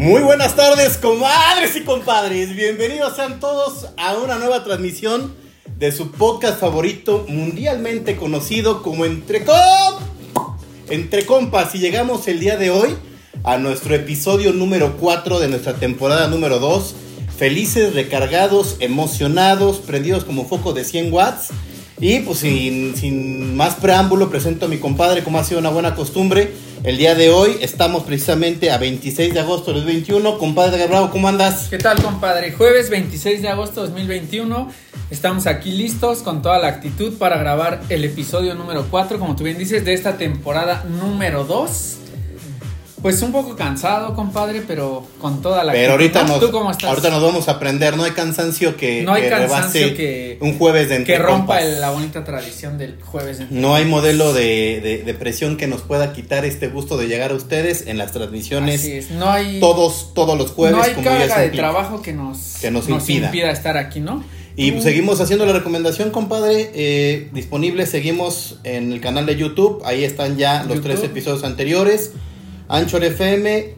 Muy buenas tardes, comadres y compadres. Bienvenidos sean todos a una nueva transmisión de su podcast favorito, mundialmente conocido como Entre, Entre Compas. Y llegamos el día de hoy a nuestro episodio número 4 de nuestra temporada número 2. Felices, recargados, emocionados, prendidos como foco de 100 watts. Y pues sin, sin más preámbulo, presento a mi compadre, como ha sido una buena costumbre. El día de hoy estamos precisamente a 26 de agosto de 2021. Compadre Gabriel, ¿cómo andas? ¿Qué tal, compadre? Jueves 26 de agosto de 2021. Estamos aquí listos con toda la actitud para grabar el episodio número 4, como tú bien dices, de esta temporada número 2. Pues un poco cansado, compadre, pero con toda la Pero ahorita nos, ¿Tú cómo estás? ahorita nos vamos a aprender. No hay cansancio que, No hay que cansancio que- un jueves de entre que rompa compas. el- la bonita tradición del jueves. de- No hay modelo de, de- de presión que nos pueda quitar este gusto de llegar a ustedes en las transmisiones Así es. No hay, todos, todos los jueves. no hay como carga de implica. trabajo que nos, Que nos impida. estar aquí, ¿no? Y pues, seguimos haciendo la recomendación, compadre. eh, disponible, seguimos en el canal de YouTube. Ahí están ya los YouTube. tres episodios anteriores. Anchor FM,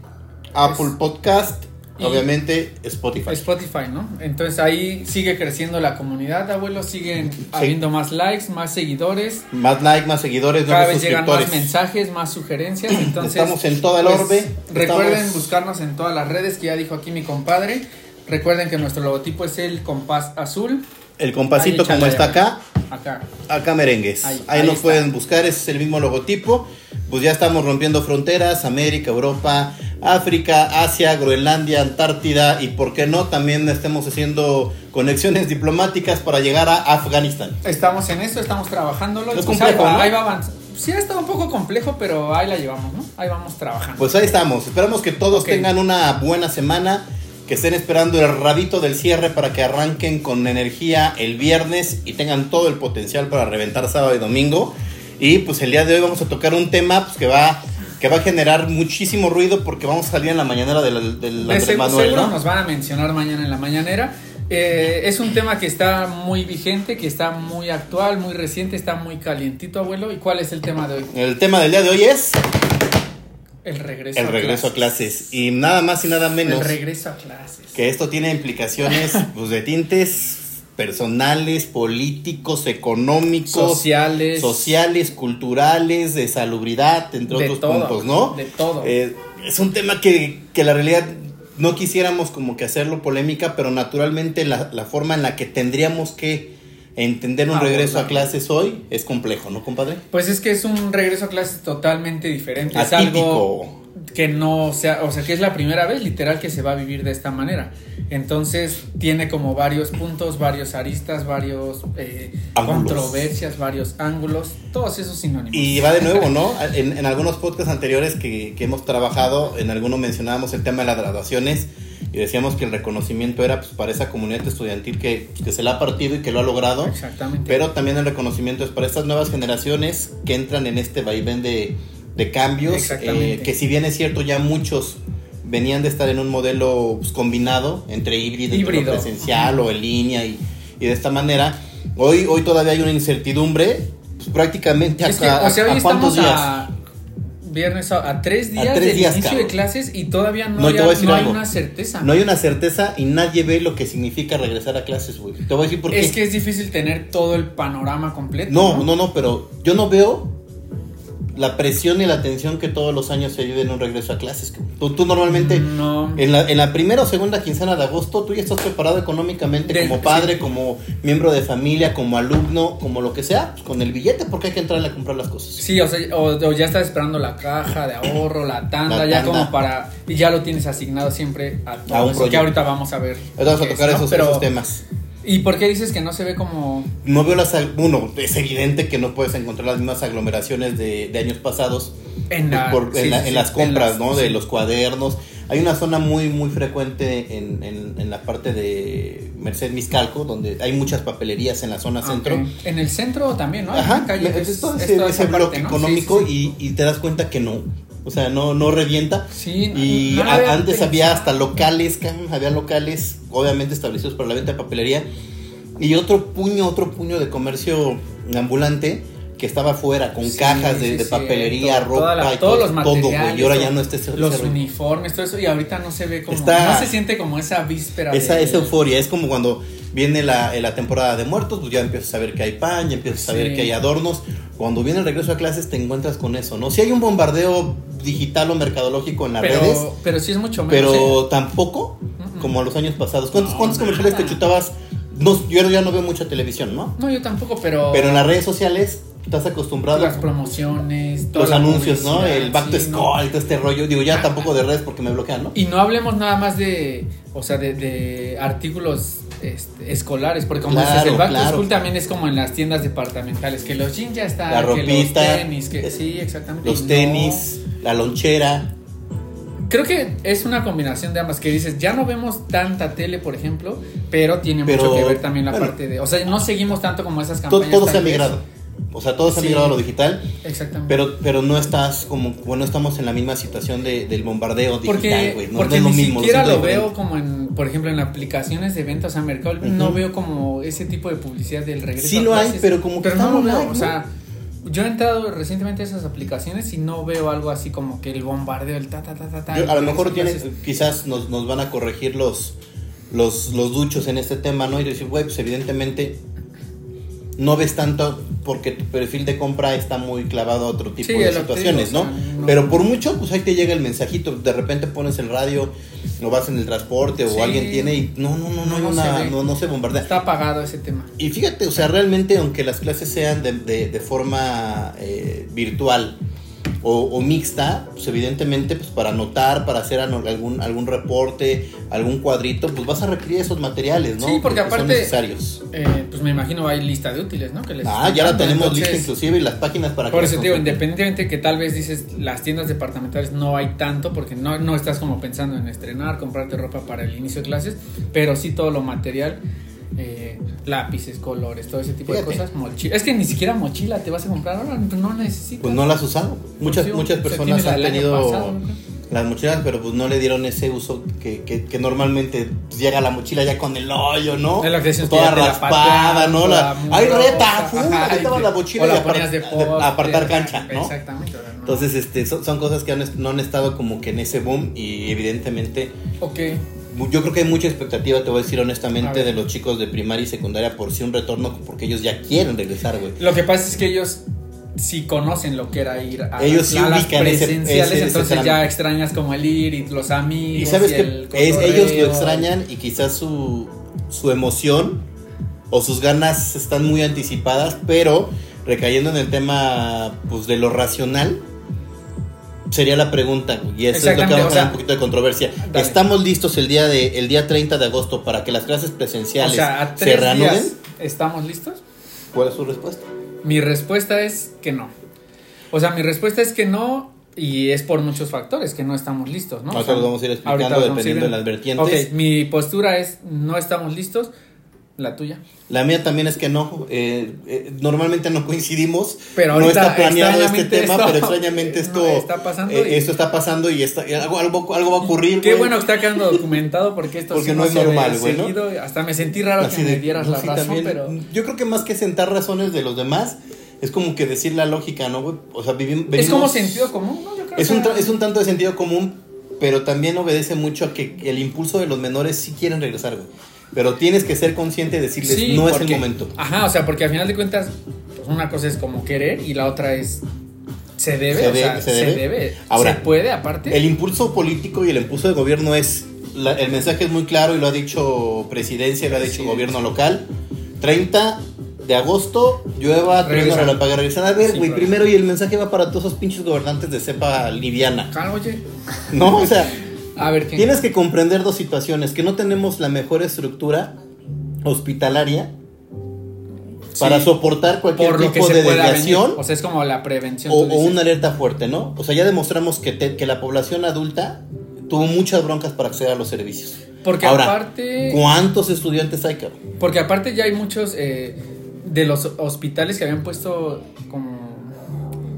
Apple Podcast, Y- obviamente Spotify. Spotify, ¿no? Entonces ahí sigue creciendo la comunidad, abuelo, siguen habiendo más likes, más seguidores, Más like, más seguidores, cada vez llegan más mensajes, más sugerencias, entonces Estamos en toda el pues, orbe. Recuerden Estamos- buscarnos en todas las redes que ya dijo aquí mi compadre. Recuerden que nuestro logotipo es el compás azul, El compasito como está acá, acá. acá merengues. Ahí, Ahí, ahí nos está. pueden buscar, es el mismo logotipo. Pues ya estamos rompiendo fronteras, América, Europa, África, Asia, Groenlandia, Antártida y por qué no, también estemos haciendo conexiones diplomáticas para llegar a Afganistán. Estamos en eso, estamos trabajándolo. Es Pues complejo, ahí va, ¿no? ahí va avanzando. Sí ha estado un poco complejo, pero ahí la llevamos, ¿no? Ahí vamos trabajando. Pues ahí estamos, esperamos que todos Ok. tengan una buena semana, que estén esperando el rabito del cierre para que arranquen con energía el viernes y tengan todo el potencial para reventar sábado y domingo. Y pues el día de hoy vamos a tocar un tema pues, que va que va a generar muchísimo ruido porque vamos a salir en la mañanera del, del De Andrés Manuel, seguro ¿no? nos van a mencionar mañana en la mañanera. Eh, es un tema que está muy vigente, que está muy actual, muy reciente, está muy calientito, abuelo. ¿Y cuál es el tema de hoy? El tema del día de hoy es El regreso. el regreso a clases. Y nada más y nada menos El regreso a clases. que esto tiene implicaciones pues, de tintes personales, políticos, económicos, Sociales. sociales, culturales, de salubridad, entre De otros todo, puntos, ¿no? de todo. Eh, es un tema que, que la realidad no quisiéramos como que hacerlo polémica, pero naturalmente la, la forma en la que tendríamos que entender un Abordar. regreso a clases hoy es complejo, ¿no, compadre? Pues es que es un regreso a clases totalmente diferente. Es algo Atípico. que no sea, o sea, que es la primera vez literal que se va a vivir de esta manera. Entonces tiene como varios puntos, varios aristas, varios eh, controversias, varios ángulos, todos esos sinónimos. Y va de nuevo, ¿no? En, en algunos podcasts anteriores que, que hemos trabajado, en algunos mencionábamos el tema de las graduaciones y decíamos que el reconocimiento era pues, para esa comunidad estudiantil que, que se la ha partido y que lo ha logrado. Exactamente. Pero también el reconocimiento es para estas nuevas generaciones que entran en este vaivén de, de cambios. Exactamente. eh, que si bien es cierto, ya muchos venían de estar en un modelo pues, combinado entre híbrido, Híbrido. presencial o en línea y, y de esta manera. Hoy, hoy todavía hay una incertidumbre, pues, prácticamente es que, a, o sea, a- a cuántos días. a viernes a, a tres días tres del días, inicio cabrón. de clases y todavía no, hay- a no hay una certeza. No hay una certeza y nadie ve lo que significa regresar a clases, güey. Te voy a decir por qué. es que es difícil tener todo el panorama completo. No, no, no, pero yo no veo la presión y la tensión que todos los años se vive en un regreso a clases. Tú, tú normalmente, No. en, la, en la primera o segunda quincena de agosto, tú ya estás preparado económicamente De- como padre, sí. como miembro de familia, como alumno, como lo que sea, pues, con el billete, porque hay que entrarle a comprar las cosas. Sí, o sea, o, o ya estás esperando la caja de ahorro, la tanda, La ya tanda. como para. Y ya lo tienes asignado siempre a todo A un eso, que ahorita vamos a ver. Ahorita vamos a tocar es, ¿no? esos, Pero, esos temas. ¿Y por qué dices que no se ve como.? No veo las. Uno, es evidente que no puedes encontrar las mismas aglomeraciones de, de años pasados En, la- por- en, sí, la- sí, en sí, las compras, las- ¿no? De los cuadernos. Hay una zona muy, muy frecuente en, la parte de Merced Miscalco, donde hay muchas papelerías en la zona Ah, centro. En el centro también, ¿no? Ajá, calle, es, es- todo es ese, bloque económico. Y, y te das cuenta que no. O sea, no, no revienta. Sí, no- y no había antes pensado. había hasta locales, había locales obviamente establecidos para la venta de papelería. Y otro puño, otro puño de comercio ambulante que estaba afuera con Sí, cajas de, sí, de sí, papelería, ropa, la- y todos todo, los materiales. Y ahora ya no está ese, los ese uniformes, todo eso, y ahorita no se ve como, Está- no se siente como esa víspera. Esa, de- esa euforia, es como cuando viene la, la temporada de muertos, pues ya empiezas a saber que hay pan, ya empiezas a saber Sí. que hay adornos. Cuando viene el regreso a clases te encuentras con eso, ¿no? Si hay un bombardeo digital o mercadológico en las redes, pero, sí es mucho menos. ¿eh? pero tampoco Mm, mm. como los años pasados. ¿Cuántos, No, cuántos comerciales te chutabas? No, yo ya no veo mucha televisión, ¿no? No, yo tampoco, pero. Pero en las redes sociales estás acostumbrado las promociones, toda los anuncios, ¿no? El back to sí, ¿no? school, todo este rollo. Digo, ya tampoco de redes porque me bloquean, ¿no? Y no hablemos nada más de, o sea, de, de artículos este, escolares, porque como Claro, dices, el back to claro. school también es como en las tiendas departamentales, que los jeans ya están, La que los ropita, tenis, que sí, exactamente. y Los no- tenis, la lonchera. Creo que es una combinación de ambas, que dices, ya no vemos tanta tele, por ejemplo, pero tiene Pero, mucho que ver también la bueno. parte de, o sea, no seguimos tanto como esas campañas. todo se ha migrado. O sea, todo se ha Sí. migrado a lo digital. Exactamente. Pero, pero no estás como, bueno, estamos en la misma situación de, del bombardeo digital, güey. No, porque no es ni lo mismo. siquiera lo veo como en, por ejemplo, en aplicaciones de ventas a Mercado Libre, no veo como ese tipo de publicidad del regreso. Sí a lo hay, pero como que pero no ¿no? o sea, yo he entrado recientemente a esas aplicaciones y no veo algo así como que el bombardeo, el ta ta ta ta ta. Yo- a lo mejor tienes, quizás nos, nos van a corregir los, los, los duchos en este tema, ¿no? Y decir, güey, pues evidentemente no ves tanto porque tu perfil de compra está muy clavado a otro tipo Sí, de situaciones, digo, o ¿no? sea, no- Pero por mucho, pues ahí te llega el mensajito, de repente pones el radio, o vas en el transporte, o Sí. alguien tiene y no, no, no, no, No, una- no, no se bombardea. Está apagado ese tema. Y fíjate, o sea, realmente aunque las clases sean de, de- de forma eh, virtual o, o mixta, pues evidentemente pues para anotar, para hacer algún, algún reporte, algún cuadrito, pues vas a requerir esos materiales, ¿no? Sí, porque son aparte- necesarios. Eh, pues me imagino hay lista de útiles, ¿no? Que les Ah, ya la tenemos entonces- lista inclusive y las páginas para que Por eso te digo, independientemente que tal vez dices las tiendas departamentales no hay tanto, porque no, no estás como pensando en estrenar, comprarte ropa para el inicio de clases, pero sí todo lo material, eh, lápices, colores, todo ese tipo Fíjate. de cosas, mochila. Es que ni siquiera mochila te vas a comprar ahora, pues no necesitas. Pues no las has usado. Muchas, sí, muchas sea, personas la han tenido las mochilas, pero pues no le dieron ese uso que, que, que normalmente pues, llega la mochila ya con el hoyo, ¿no? Es lo que Toda la raspada, ¿no? La, ¡Ay, reta! y la mochila y la de apartar cancha, ¿no? Exactamente. ahora no. Entonces, este, son, son cosas que han no han estado como que en ese boom y evidentemente ok. Yo creo que hay mucha expectativa, te voy a decir honestamente, de los chicos de primaria y secundaria por si un retorno, porque ellos ya quieren regresar, güey. Lo que pasa es que ellos sí conocen lo que era ir a, Ellos sí a las ese- presenciales, ese- ese entonces ya extrañas como el ir y los amigos. Y sabes el que es, ellos lo extrañan y quizás su, su emoción o sus ganas están muy anticipadas, pero recayendo en el tema pues de lo racional, sería la pregunta, y eso es lo que vamos a o tener sea, un poquito de controversia. dale. ¿Estamos listos el día, de, el día 30 de agosto para que las clases O presenciales sea, a se reanuden? ¿estamos listos? ¿Cuál es su respuesta? Mi respuesta es que no. O sea, mi respuesta es que no y es por muchos factores que no estamos listos, ¿no? O Ahorita sea, vamos a ir explicando a ir dependiendo de las vertientes. Ok, mi postura es no estamos listos. La tuya. La mía también es que no. eh, eh, normalmente no coincidimos. Pero no está planeado este tema, esto- pero extrañamente no, esto está pasando eh, y- esto está pasando y está, algo, algo, algo va a ocurrir. Qué bueno que está quedando documentado porque esto Porque sí no es normal, güey, ¿no? seguido. Hasta me sentí raro Así que de- me dieras no, la sí, razón, también. pero Yo creo que más que sentar razones de los demás, es como que decir la lógica, ¿no, güey? O sea, vivim- venimos. es como sentido común, ¿no? Yo creo Es que- un, es un tanto de sentido común, pero también obedece mucho a que el impulso de los menores sí quieren regresar, güey. Pero tienes que ser consciente de decirles, Sí, no es el momento. Ajá, o sea, porque al final de cuentas, pues una cosa es como querer y la otra es. Se debe, Se o sea, debe, se se debe. Ahora, se puede, aparte. El impulso político y el impulso de gobierno es. la- el mensaje es muy claro y lo ha dicho presidencia, lo ha dicho Sí. gobierno local. 30 de agosto, llueva, trueno, regresan. A ver, güey, primero y el mensaje va para todos esos pinches gobernantes de cepa liviana. Ah, oye, ¿No? O sea, a ver, ¿qué? tienes que comprender dos situaciones: que no tenemos la mejor estructura hospitalaria para soportar cualquier tipo de desviación. O sea, es como la prevención. o, una alerta fuerte, ¿no? O sea, ya demostramos que, te- que la población adulta tuvo muchas broncas para acceder a los servicios. Porque Ahora, aparte. ¿cuántos estudiantes hay, cabrón? Porque aparte ya hay muchos eh, de los hospitales que habían puesto como.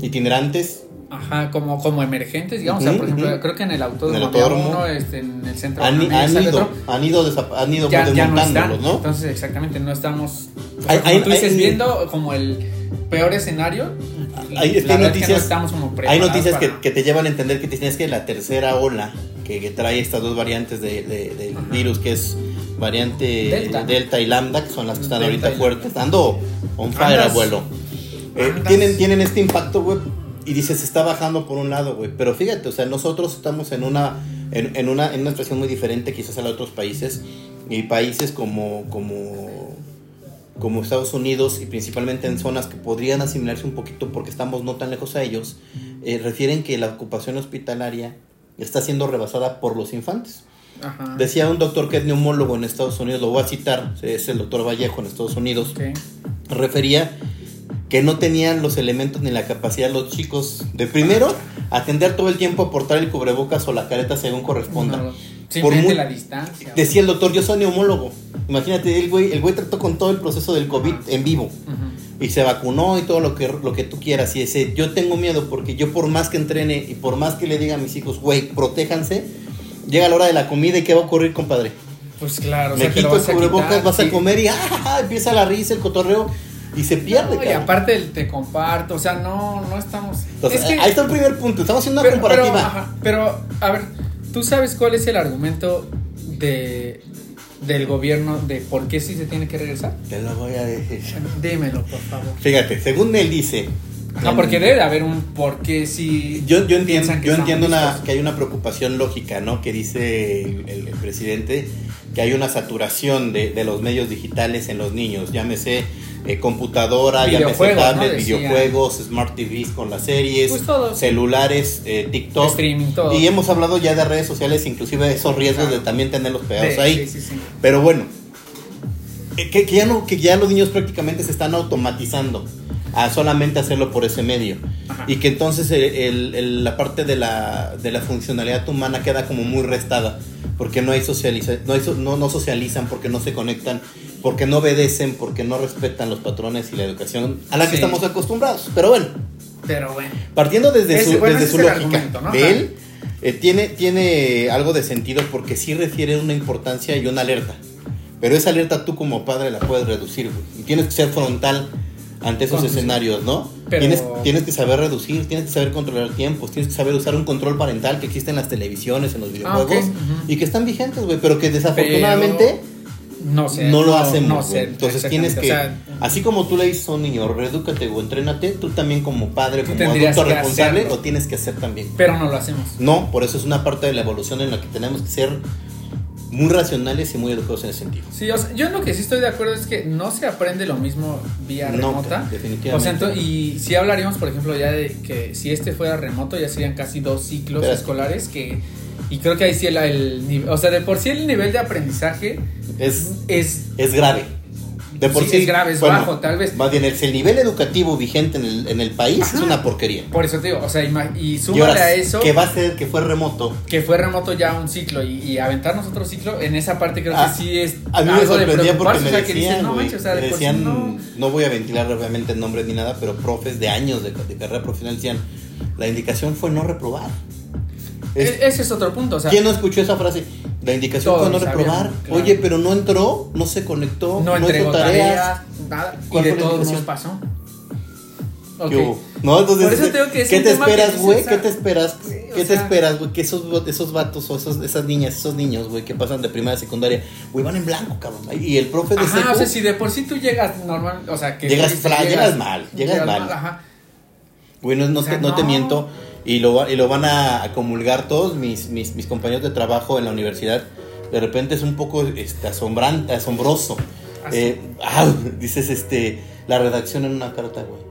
Itinerantes. Ajá, como, como emergentes, digamos. o sea, por ejemplo, ujú. creo que en el autódromo, En el autódromo. uno, este, en el centro Han, han ido, otro. han ido, han ido ya, ya no están. ¿no? Entonces, exactamente, no estamos. Hay- como hay- tú dices, hay- viendo como el, peor escenario, Hay, es que hay es que noticias, no como hay noticias que, para- que te llevan a entender que tienes que la tercera ola que, que trae estas dos variantes de, de- del virus, que es variante Delta. Delta. y Lambda, que son las que están Delta ahorita fuertes, dando on fire, abuelo. Eh, tienen, tienen este impacto, güey, y dices, está bajando por un lado, güey. Pero fíjate, o sea, nosotros estamos en una, en, en una, en una situación muy diferente quizás a los otros países. Y países como, como, como Estados Unidos, y principalmente en zonas que podrían asimilarse un poquito porque estamos no tan lejos a ellos, eh, refieren que la ocupación hospitalaria está siendo rebasada por los infantes. Ajá. Decía un doctor que es neumólogo en Estados Unidos, lo voy a citar, es el doctor Vallejo en Estados Unidos, Ok. refería que no tenían los elementos ni la capacidad los chicos de primero atender todo el tiempo a portar el cubrebocas o la careta según corresponda. No, Por muy- la distancia. Decía el doctor, yo soy neumólogo. Imagínate, el güey, el güey trató con todo el proceso del COVID en vivo Ujú. y se vacunó y todo lo que, lo que tú quieras. Y ese, yo tengo miedo porque yo por más que entrene y por más que le diga a mis hijos, güey, protéjanse, llega la hora de la comida y ¿qué va a ocurrir, compadre? Pues claro, o Me sea, te lo quito el vas a cubrebocas, quitar, vas sí. a comer y ¡ah! empieza la risa, el cotorreo y se pierde, No, y aparte el te comparto, o sea, no, no estamos. Entonces, es que- ahí está el primer punto. Estamos haciendo una pero, comparativa. Pero, ajá, pero, a ver, ¿tú sabes cuál es el argumento de del gobierno de por qué sí se tiene que regresar? Te lo voy a decir. Dímelo, por favor. Fíjate, según él dice. En- porque debe de haber un por qué sí. Yo, yo entiendo, que yo entiendo una, que hay una preocupación lógica, ¿no? Que dice el, el- el presidente que hay una saturación de, de los medios digitales en los niños, llámese eh, computadora, Videojuegos, tablet, ¿no? Decía. videojuegos, smart TVs con las series, Pues celulares, eh, TikTok. Streaming, todo. Y hemos hablado ya de redes sociales, inclusive esos riesgos Claro. de también tenerlos pegados De- ahí. Sí, sí, sí. Pero bueno, eh, que, que ya no, que ya los niños prácticamente se están automatizando a solamente hacerlo por ese medio. Ajá. Y que entonces el- el- el- la parte de la, de la funcionalidad humana queda como muy restada. Porque no hay socializa, no, hay no, no socializan, porque no se conectan, porque no obedecen, porque no respetan los patrones y la educación a la que Sí. estamos acostumbrados. Pero bueno, Pero bueno. Partiendo desde Ese- su, bueno, desde su lógica ¿no? de él, eh, tiene, tiene algo de sentido porque sí refiere una importancia y una alerta. Pero esa alerta tú como padre la puedes reducir, güey. Y tienes que ser frontal ante esos escenarios, ¿no? Pero- Tienes, tienes que saber reducir, tienes que saber controlar tiempos, tienes que saber usar un control parental que existe en las televisiones, en los videojuegos, Ah, ok, ujú. y que están vigentes, güey, pero que desafortunadamente No sé. no lo hacemos, no sé, Entonces tienes que, exactamente, o sea, así como tú le dices a un niño, redúcate o entrénate, tú también como padre, como adulto responsable, hacerlo. lo tienes que hacer también. pero no lo hacemos. No, por eso es una parte de la evolución en la que tenemos que ser muy racionales y muy educados en ese sentido. Sí, o sea, yo en lo que sí estoy de acuerdo es que no se aprende lo mismo vía No, remota. definitivamente. O sea, ento- y si hablaríamos, por ejemplo, ya de que si este fuera remoto, ya serían casi dos ciclos Pero- escolares que... Y creo que ahí sí el, el nivel... O sea, de por sí el nivel de aprendizaje Es, es... es grave. De por Sí, sí, es grave, es bajo, tal vez. Más bien, el, el nivel educativo vigente en el, en el país es una porquería. Por eso te digo, o sea, y súmale a eso... que va a ser que fue remoto. que fue remoto ya un ciclo y, y aventarnos otro ciclo, en esa parte creo Ah, que sí es A mí me de sorprendía porque me o sea, que decían, dices, no güey, manches, o sea, de me por sí decían, no- no voy a ventilar obviamente nombres ni nada, pero profes de años de, de carrera profesional decían, la indicación fue no reprobar. Es- E- ese es otro punto, o sea, ¿Quién no escuchó esa frase? La indicación fue no reprobar. sabían, claro. Oye, pero no entró, no se conectó, no no, entregó hizo tareas. tareas, nada, y ¿Cuál de nos indicación? pasó. ¿Qué Ok. hubo? No, entonces, Por eso te digo que ¿qué te esperas, güey? ¿Qué te esperas? sí, ¿Qué te esperas, güey? Que esos, esos vatos o esos, esas niñas, esos niños, güey, que pasan de primaria a secundaria, güey, van en blanco, cabrón. Y el profe de Ajá, seco, o sea, si de por sí tú llegas normal, o sea, que Llegas llegas mal, llegas mal. Ajá. güey, no, no o sea, te, no te no. miento, y lo, y lo van a, comulgar todos mis, mis, mis compañeros de trabajo en la universidad. De repente es un poco este, asombrante, asombroso. Así. Eh, ah, dices, este, la redacción en una carta, güey.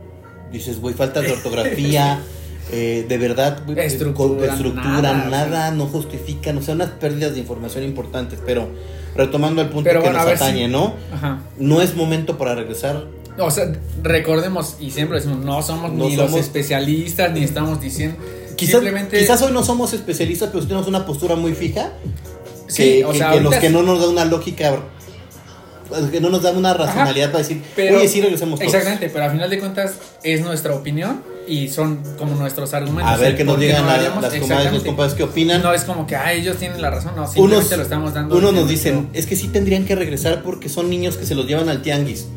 Dices, güey, faltas de ortografía. eh, de verdad, güey, Estructura, estructura, nada, nada, no justifican, o sea, unas pérdidas de información importantes. Pero retomando el punto Pero que bueno, nos ver si- atañe, ¿no? Ajá. No es momento para regresar. O sea, recordemos y siempre decimos, no somos No ni los somos- especialistas ni estamos diciendo Quizás, simplemente quizás hoy no somos especialistas, pero tenemos una postura muy fija Sí, que, o que- sea, que ahorita que no nos da una lógica, que no nos da una racionalidad para decir, Pero- oye, sí regresemos todos. Exactamente, pero a final de cuentas es nuestra opinión y son como nuestros argumentos. A ver que nos digan no la- las comadres, los compadres que opinan. No es como que ah, ellos tienen la razón, no, simplemente unos lo estamos dando. unos nos dicen, es que sí tendrían que regresar porque son niños que se los llevan al tianguis.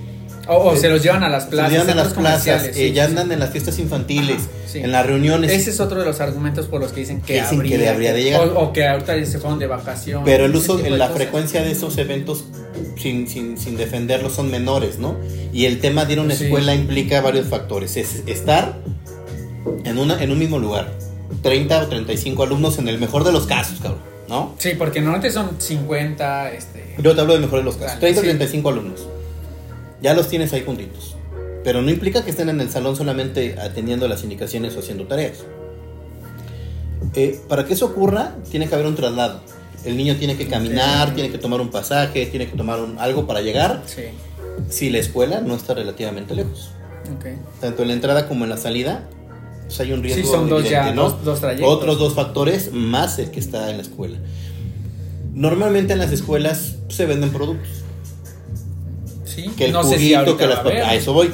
O, o se los llevan a las plazas. Se llevan a las plazas, eh, ya andan en las fiestas infantiles, Ajá, en las reuniones. Ese es otro de los argumentos por los que dicen que, Que dicen que habría, de llegar. O, o que ahorita se fueron de vacaciones. Pero el uso, de la cosas. frecuencia de esos eventos, sin, sin, sin defenderlos, son menores, ¿no? Y el tema de ir a una escuela implica varios factores. Es estar en, una, en un mismo lugar. 30 o 35 alumnos en el mejor de los casos, cabrón, ¿no? Sí, porque normalmente son 50, este... Yo te hablo del mejor de los casos. Vale, 30 o sí. 35 alumnos. Ya los tienes ahí juntitos. Pero no implica que estén en el salón solamente atendiendo las indicaciones o haciendo tareas. Eh, para que eso ocurra, tiene que haber un traslado. El niño tiene que caminar, Ok. tiene que tomar un pasaje, tiene que tomar un- algo para llegar. Sí, Si la escuela no está relativamente lejos. ok. Tanto en la entrada como en la salida, pues hay un riesgo. Sí, son dos ya, evidente, ¿no? dos, dos trayectos. Otros dos factores más el que está en la escuela. Normalmente en las escuelas se venden productos. Sí, Que el no sé si juguito, ahorita que va las a haber. pap- A eso voy.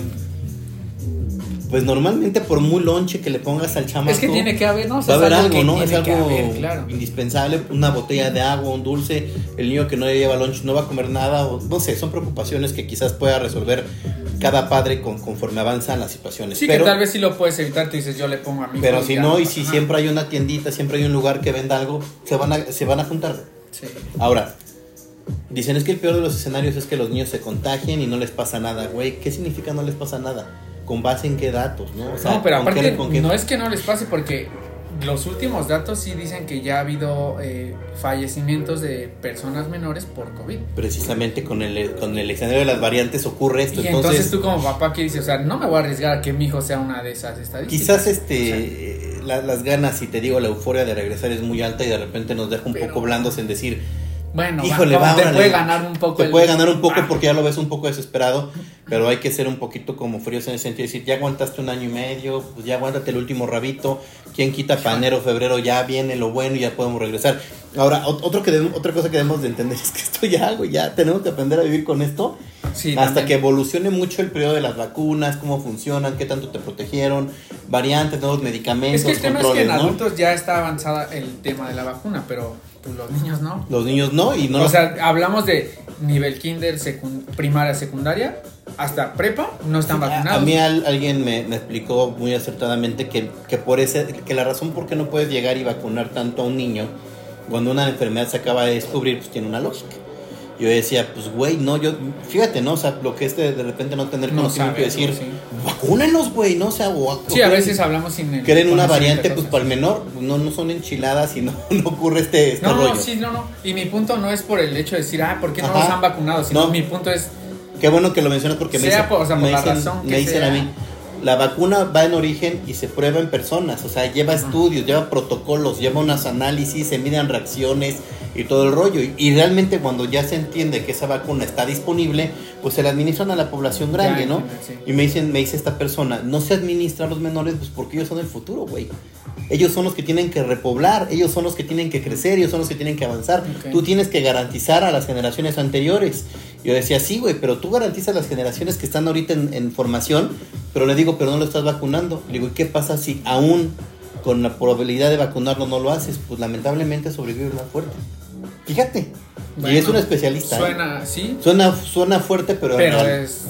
Pues normalmente por muy lonche que le pongas al chamaco. Es que tiene que haber, ¿no? O Va a haber algo que ¿no? Es algo haber, claro. indispensable. Una botella de agua, un dulce. El niño que no lleva lunch no va a comer nada. O, no sé, son preocupaciones que quizás pueda resolver cada padre con, conforme avanzan las situaciones. Sí, pero, que tal vez si lo puedes evitar, tú dices, yo le pongo a mi pero si no, y si siempre hay una tiendita, siempre hay un lugar que venda algo, se van a, se van a juntar. Sí. Ahora, dicen es que el peor de los escenarios es que los niños se contagien y no les pasa nada, güey. ¿Qué significa no les pasa nada? ¿Con base en qué datos, no? O sea, no, pero ¿con qué- aparte, con qué- no es que no les pase porque los últimos datos sí dicen que ya ha habido eh, fallecimientos de personas menores por COVID. Precisamente con el, con el escenario de las variantes ocurre esto. y entonces, entonces, tú como papá que dices, o sea, no me voy a arriesgar a que mi hijo sea una de esas estadísticas. quizás este O sea, eh, la- las ganas, y te digo, la euforia de regresar es muy alta y de repente nos deja un Pero- poco blandos en decir, bueno, híjole, va, te puede ganar un poco. te el- puede ganar un poco Ah, porque ya lo ves un poco desesperado, pero hay que ser un poquito como fríos en el sentido de decir, ya aguantaste un año y medio, pues ya aguántate el último rabito, quien quita para enero, febrero, ya viene lo bueno y ya podemos regresar. Ahora, ot- otro que debemos- otra cosa que debemos de entender es que esto ya, güey, ya tenemos que aprender a vivir con esto sí, hasta también. que evolucione mucho el periodo de las vacunas, cómo funcionan, qué tanto te protegieron, variantes, nuevos medicamentos, Es que el tema es que en ¿no? adultos ya está avanzada el tema de la vacuna, pero pues, los niños no. Los niños no, y no o los- sea, hablamos de nivel kinder, secund- primaria, secundaria, hasta prepa, no están vacunados. A, mí al- alguien me, me explicó muy acertadamente que, que por ese, que la razón por qué no puedes llegar y vacunar tanto a un niño cuando una enfermedad se acaba de descubrir, pues tiene una lógica. Yo decía, pues güey, no, yo, fíjate, ¿no? O sea, lo que es de, de repente no tener No conocimiento y decir, sí. vacúnenlos, güey, ¿no? O sea, o, o Sí, a veces hablamos sin el una variante, pues para el menor, no, no son enchiladas y no, no ocurre este, este No, rollo. no, sí, no, no. Y mi punto no es por el hecho de decir, ah, ¿por qué no Ajá. los han vacunado? Sino No. mi punto es, Qué bueno que lo mencionas porque me dicen, por- o sea, por me la dicen, razón que me dicen sea. a mí, la vacuna va en origen y se prueba en personas, o sea, lleva estudios, lleva protocolos, lleva unos análisis, se miden reacciones y todo el rollo. Y, y realmente cuando ya se entiende que esa vacuna está disponible, pues se la administran a la población grande, ¿no? sí. Y me dicen, me dice esta persona, no se administra a los menores, pues porque ellos son el futuro, güey. Ellos son los que tienen que repoblar, ellos son los que tienen que crecer, ellos son los que tienen que avanzar. Tú tienes que garantizar a las generaciones anteriores. Yo decía, sí, güey, pero tú garantizas a las generaciones que están ahorita en, en formación, pero le digo, pero no lo estás vacunando. Le digo, ¿y qué pasa si aún con la probabilidad de vacunarlo no lo haces? Pues lamentablemente sobrevive más fuerte. Fíjate. y es un especialista. ¿eh? Suena, sí, Suena, suena fuerte, pero, pero es...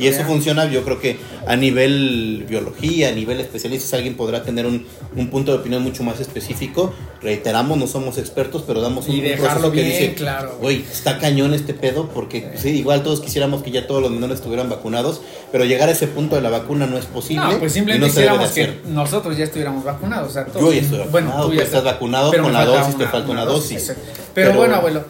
Y eso funciona, yo creo que a nivel biología, a nivel especialistas, alguien podrá tener un, un punto de opinión mucho más específico. Reiteramos, no somos expertos, pero damos un, Y dejarlo proceso que bien dice, claro. güey, está cañón este pedo, porque pues, sí, igual todos quisiéramos que ya todos los menores estuvieran vacunados, pero llegar a ese punto de la vacuna no es posible. No, pues simplemente no quisiéramos que nosotros ya estuviéramos vacunados. O sea, todos- Yo ya estoy vacunado, tú ya estás vacunado, con la dosis te falta una dosis. Pero- bueno, abuelo,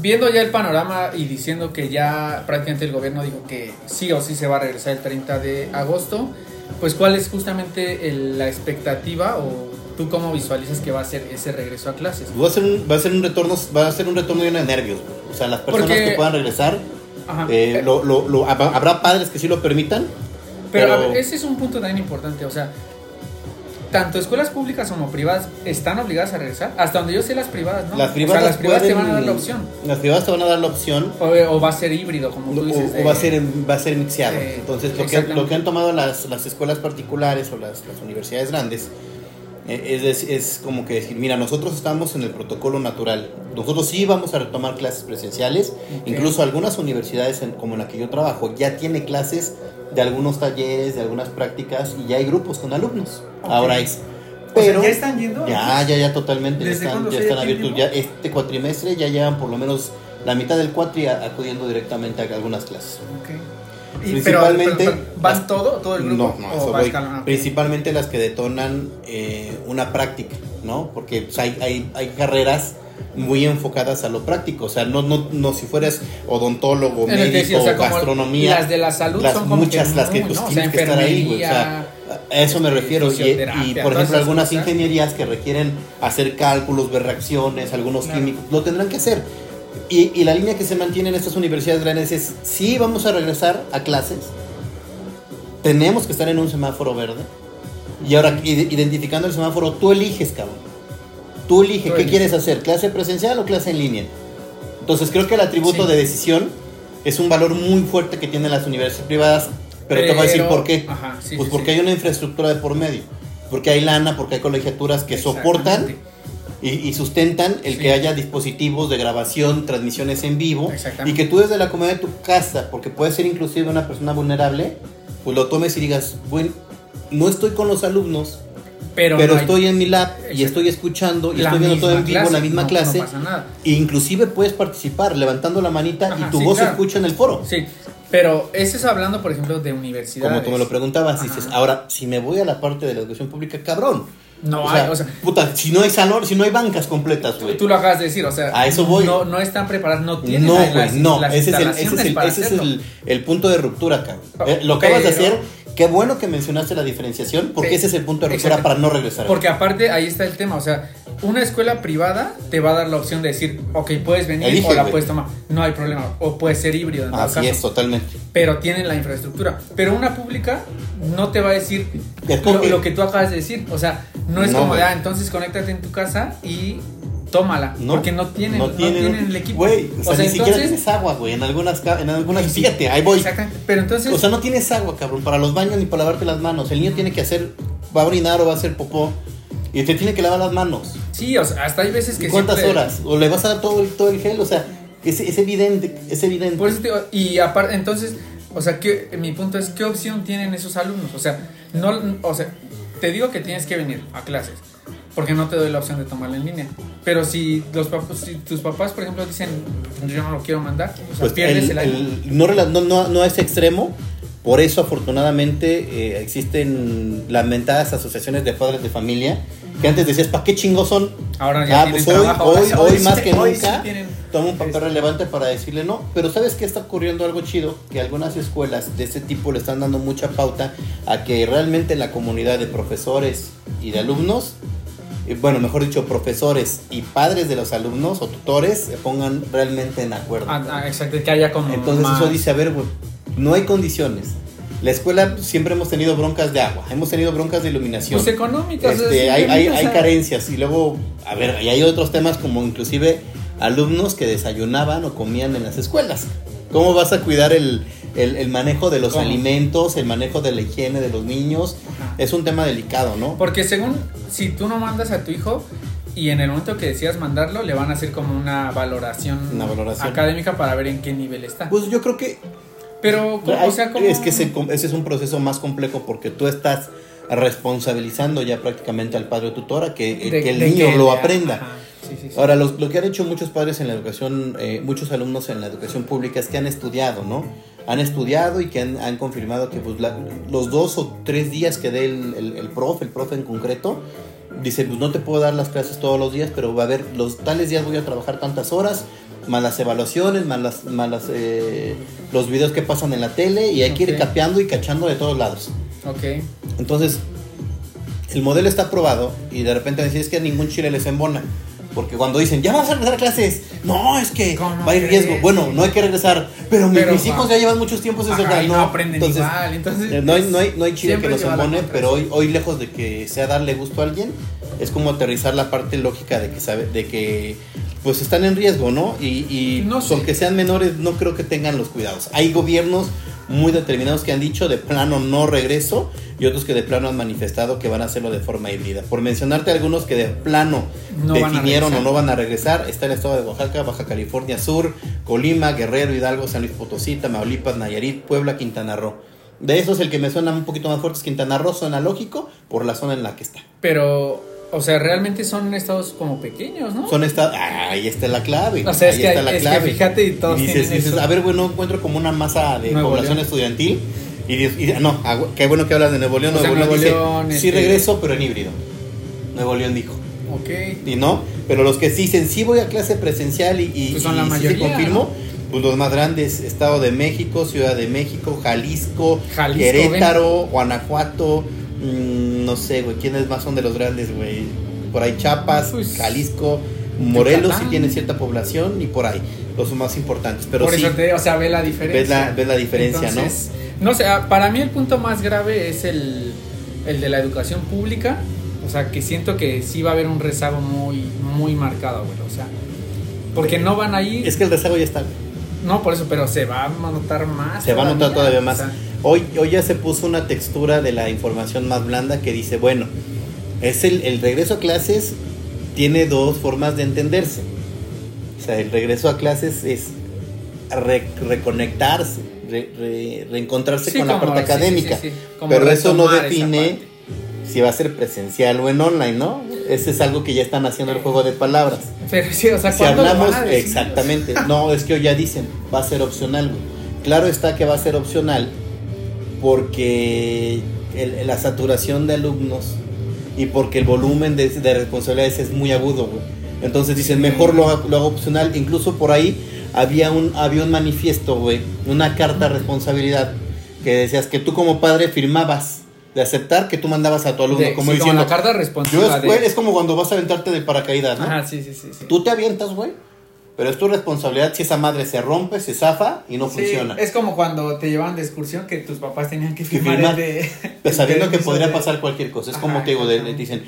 viendo ya el panorama y diciendo que ya prácticamente el gobierno dijo que sí o sí se va a regresar el 30 de agosto, pues ¿cuál es justamente el- la expectativa o tú cómo visualizas que va a ser ese regreso a clases? Va a ser un, va a ser un retorno, va a ser un retorno lleno de nervios. O sea, las personas Porque- que puedan regresar, Ajá. eh, lo- lo- lo- hab- habrá padres que sí lo permitan, Pero, a pero- ver, ese es un punto también importante, o sea, tanto escuelas públicas como privadas están obligadas a regresar. Hasta donde yo sé las privadas, ¿no? Las privadas, o sea, las privadas te van a dar la opción. Las privadas te van a dar la opción. O, o va a ser híbrido, como tú dices. o va a ser va a ser mixeado. Eh, Entonces, lo que, lo que han tomado las, las escuelas particulares o las, las universidades grandes Eh, Es, es, es como que decir, mira, nosotros estamos en el protocolo natural. Nosotros sí vamos a retomar clases presenciales. Incluso algunas universidades, en- como en la que yo trabajo, ya tiene clases de algunos talleres, de algunas prácticas y ya hay grupos con alumnos. Ahora es. O sea, Pero ¿ya están yendo? ya, ya, ya totalmente. ¿Desde están, ya están abiertos. Ya este cuatrimestre ya llevan por lo menos la mitad del cuatri acudiendo directamente a algunas clases. Ok. Y- Principalmente pero- pero, ¿Van las- todo? ¿Todo el grupo? No, no, ¿O eso voy. Principalmente las que detonan eh, una práctica, ¿no? Porque pues, hay, hay, hay carreras muy enfocadas a lo práctico, o sea, no, no, no si fueras odontólogo, médico, decía, o sea, gastronomía, Las de la salud las son como muchas que las que pues ¿no? O tienes sea, que estar ahí, güey, o sea, a eso me refiero. Y, por ejemplo, algunas cosas. ingenierías que requieren hacer cálculos, ver reacciones, algunos Claro. químicos, lo tendrán que hacer. Y, y la línea que se mantiene en estas universidades grandes es, sí vamos a regresar a clases, tenemos que estar en un semáforo verde. Y ahora, ide- identificando el semáforo, tú eliges, cabrón. Tú eliges, Tú ¿qué eliges. quieres hacer? ¿Clase presencial o clase en línea? Entonces, creo que el atributo Sí. de decisión es un valor muy fuerte que tienen las universidades privadas. Pero, te voy a decir Pero- por qué. Ajá, sí, pues sí, porque hay una infraestructura de por medio. Porque hay lana, porque hay colegiaturas que soportan. Y, y sustentan el Sí. que haya dispositivos de grabación, transmisiones en vivo y que tú desde la comodidad de tu casa, porque puedes ser inclusive una persona vulnerable, pues lo tomes y digas, bueno, no estoy con los alumnos, Pero, pero, no hay- estoy en mi lab y estoy escuchando y la estoy viendo todo en misma vivo, la clase, misma no- clase. No pasa nada. E inclusive puedes participar levantando la manita Ajá, y tu sí, voz claro. se escucha en el foro. Sí, pero eso es hablando, por ejemplo, de universidades. Como tú me lo preguntabas, Ajá. dices, ahora, si me voy a la parte de la educación pública, cabrón. No o hay, sea, o sea, puta, si no hay salón, si no hay bancas completas, güey. tú lo acabas de decir, o sea, A eso voy. No, no están preparadas, no tienen No, güey, no. las Ese es, el, ese es, el, ese es el- el punto de ruptura, cabrón. Eh, lo acabas de pero- hacer. Qué bueno que mencionaste la diferenciación, porque Sí. ese es el punto de ruptura para no regresar. Porque aparte ahí está el tema, o sea, una escuela privada te va a dar la opción de decir, ok, puedes venir Elige, o la puedes tomar, no hay problema, o puede ser híbrido en Así caso, es, totalmente. pero tienen la infraestructura. Pero una pública no te va a decir lo que tú acabas de decir, o sea, no es No, como de, ah, entonces conéctate en tu casa y tómala, No, porque no tienen, no tienen, el equipo. Güey, o sea, o sea, ni siquiera tienes agua, güey. En algunas, en algunas, Sí, fíjate, ahí voy. Exactamente, pero entonces, O sea, no tienes agua, cabrón, para los baños ni para lavarte las manos. El niño tiene que hacer, va a orinar o va a hacer popó y te tiene que lavar las manos. sí, o sea, hasta hay veces que ¿Y cuántas siempre- horas? ¿O le vas a dar todo el, todo el gel? O sea, es, es evidente, es evidente. Por eso te digo, y aparte, entonces, o sea, ¿qué, mi punto es, ¿qué opción tienen esos alumnos? O sea, no, o sea, te digo que tienes que venir a clases, porque no te doy la opción de tomarla en línea. Pero si los papás, si tus papás, por ejemplo, dicen, yo no lo quiero mandar, o sea, Pues pierdes el- el, año. el- no, no, no, ese extremo. Por eso, afortunadamente, eh, existen lamentadas asociaciones de padres de familia que antes decías, ¿para qué chingos son? Ahora ya Ah, tienen pues hoy, trabajo, hoy, más que hoy sí nunca tienen- toma un papel Este. relevante para decirle no. Pero ¿sabes qué está ocurriendo algo chido? Que algunas escuelas de este tipo le están dando mucha pauta a que realmente la comunidad de profesores y de alumnos, eh, bueno, mejor dicho, profesores y padres de los alumnos o tutores se pongan realmente en acuerdo. Ah, ah, exacto, que haya como Entonces más- eso dice, a ver, no hay condiciones. La escuela siempre hemos tenido broncas de agua, hemos tenido broncas de iluminación. Pues económicas. Este, hay, hay- hay carencias y luego, a ver, y hay otros temas como inclusive alumnos que desayunaban o comían en las escuelas. ¿Cómo vas a cuidar el, el- el manejo de los ¿Cómo? alimentos, el manejo de la higiene de los niños? Ajá. Es un tema delicado, ¿no? Porque según, si tú no mandas a tu hijo y en el momento que decidas mandarlo, le van a hacer como una valoración, Una valoración. académica para ver en qué nivel está. Pues yo creo que Pero, ¿cómo? O sea, como... Es que ese, ese es un proceso más complejo porque tú estás responsabilizando ya prácticamente al padre o tutor a que, de- que el niño que lo aprenda. ajá, sí, sí. Ahora, lo, lo que han hecho muchos padres en la educación, eh, muchos alumnos en la educación pública es que han estudiado, ¿no? Han estudiado y que han, han confirmado que pues, la- los dos o tres días que dé el, el, el profe, el profe en concreto, dice, pues no te puedo dar las clases todos los días, pero va a haber, los tales días voy a trabajar tantas horas, más las evaluaciones, más, las, más las, eh, los videos que pasan en la tele, y hay que ir capeando y cachando de todos lados. Ok. Entonces, el modelo está aprobado y de repente decir es que a ningún chile les embona. Porque cuando dicen, ya vamos a regresar a clases, no, es que ¿Cómo va a ir riesgo. Bueno, no hay que regresar, pero, Pero, mis hijos ya llevan muchos tiempos en no no, aprenden entonces, igual, entonces, eh, no hay, no hay, no hay chile que embone, contra. pero hoy, hoy lejos de que sea darle gusto a alguien, es como aterrizar la parte lógica de que sabe, de que pues están en riesgo, ¿no? Y, y No sé. aunque sean menores, no creo que tengan los cuidados. Hay gobiernos muy determinados que han dicho de plano no regreso, y otros que de plano han manifestado que van a hacerlo de forma híbrida. Por mencionarte algunos que de plano No definieron o no van a regresar, está el estado de Oaxaca, Baja California Sur, Colima, Guerrero, Hidalgo, San Luis Potosí, Tamaulipas, Nayarit, Puebla, Quintana Roo. De esos el que me suena un poquito más fuerte es Quintana Roo, suena lógico por la zona en la que está. Pero, o sea, realmente son estados como pequeños, ¿no? Son estados, ahí está la clave. O sea, es ahí que- está la es que clave. fíjate y todos dices, a ver, bueno, encuentro como una masa de Nuevo población León. estudiantil. Y, y- no, ah, qué bueno que hablas de Nuevo León. O sea, Nuevo, León dice, sí este- regreso, pero en híbrido. Nuevo León dijo. Ok. Y no, pero los que sí dicen, sí voy a clase presencial y, y, Pues son la y sí se confirmó, ¿no? pues los más grandes, Estado de México, Ciudad de México, Jalisco, Jalisco, Querétaro, Guanajuato, mm, no sé, güey, ¿quiénes más son de los grandes, güey? Por ahí Chiapas, Pues, Jalisco, Morelos sí Yucatán. tiene cierta población y por ahí, los más importantes. Pero Por sí, eso te o sea, ve la diferencia. ves la, ves la diferencia, Entonces, ¿no? sé, ah, para mí el punto más grave es el, el de la educación pública. O sea, que siento que sí va a haber un rezago muy, muy marcado, güey. O sea, porque no van a ¿no? ir. Es que el rezago ya está. No, por eso, pero se va a notar más. Se va a notar todavía más. O sea, Hoy, hoy ya se puso una textura de la información más blanda que dice, bueno, es el, el regreso a clases tiene dos formas de entenderse. O sea, el regreso a clases es re- reconectarse, re- re- reencontrarse sí, con la parte sí, académica. sí, Pero eso no define si va a ser presencial o en online, ¿no? Ese es algo que ya están haciendo el juego de palabras. Pero sí, o sea, Si ¿cuándo lo hablamos, decir? exactamente. No, es que hoy ya dicen, va a ser opcional. Claro está que va a ser opcional porque el- la saturación de alumnos y porque el volumen de, de responsabilidades es muy agudo, güey. Entonces dicen, mejor lo, hago- lo hago opcional. Incluso por ahí había un, había un manifiesto, güey, una carta de responsabilidad que decías que tú como padre firmabas de aceptar que tú mandabas a tu alumno, De- como sí, diciendo, la carta yo responsiva de... es como cuando vas a aventarte del paracaídas, ¿no? Ajá, sí, sí, sí. sí. Tú te avientas, güey. Pero es tu responsabilidad si esa madre se rompe, se zafa y no Sí, funciona. Es como cuando te llevaban de excursión que tus papás tenían que firmar firmar. el de. Pues sabiendo que podría de- pasar cualquier cosa. Es Ajá, como te digo, de- dicen,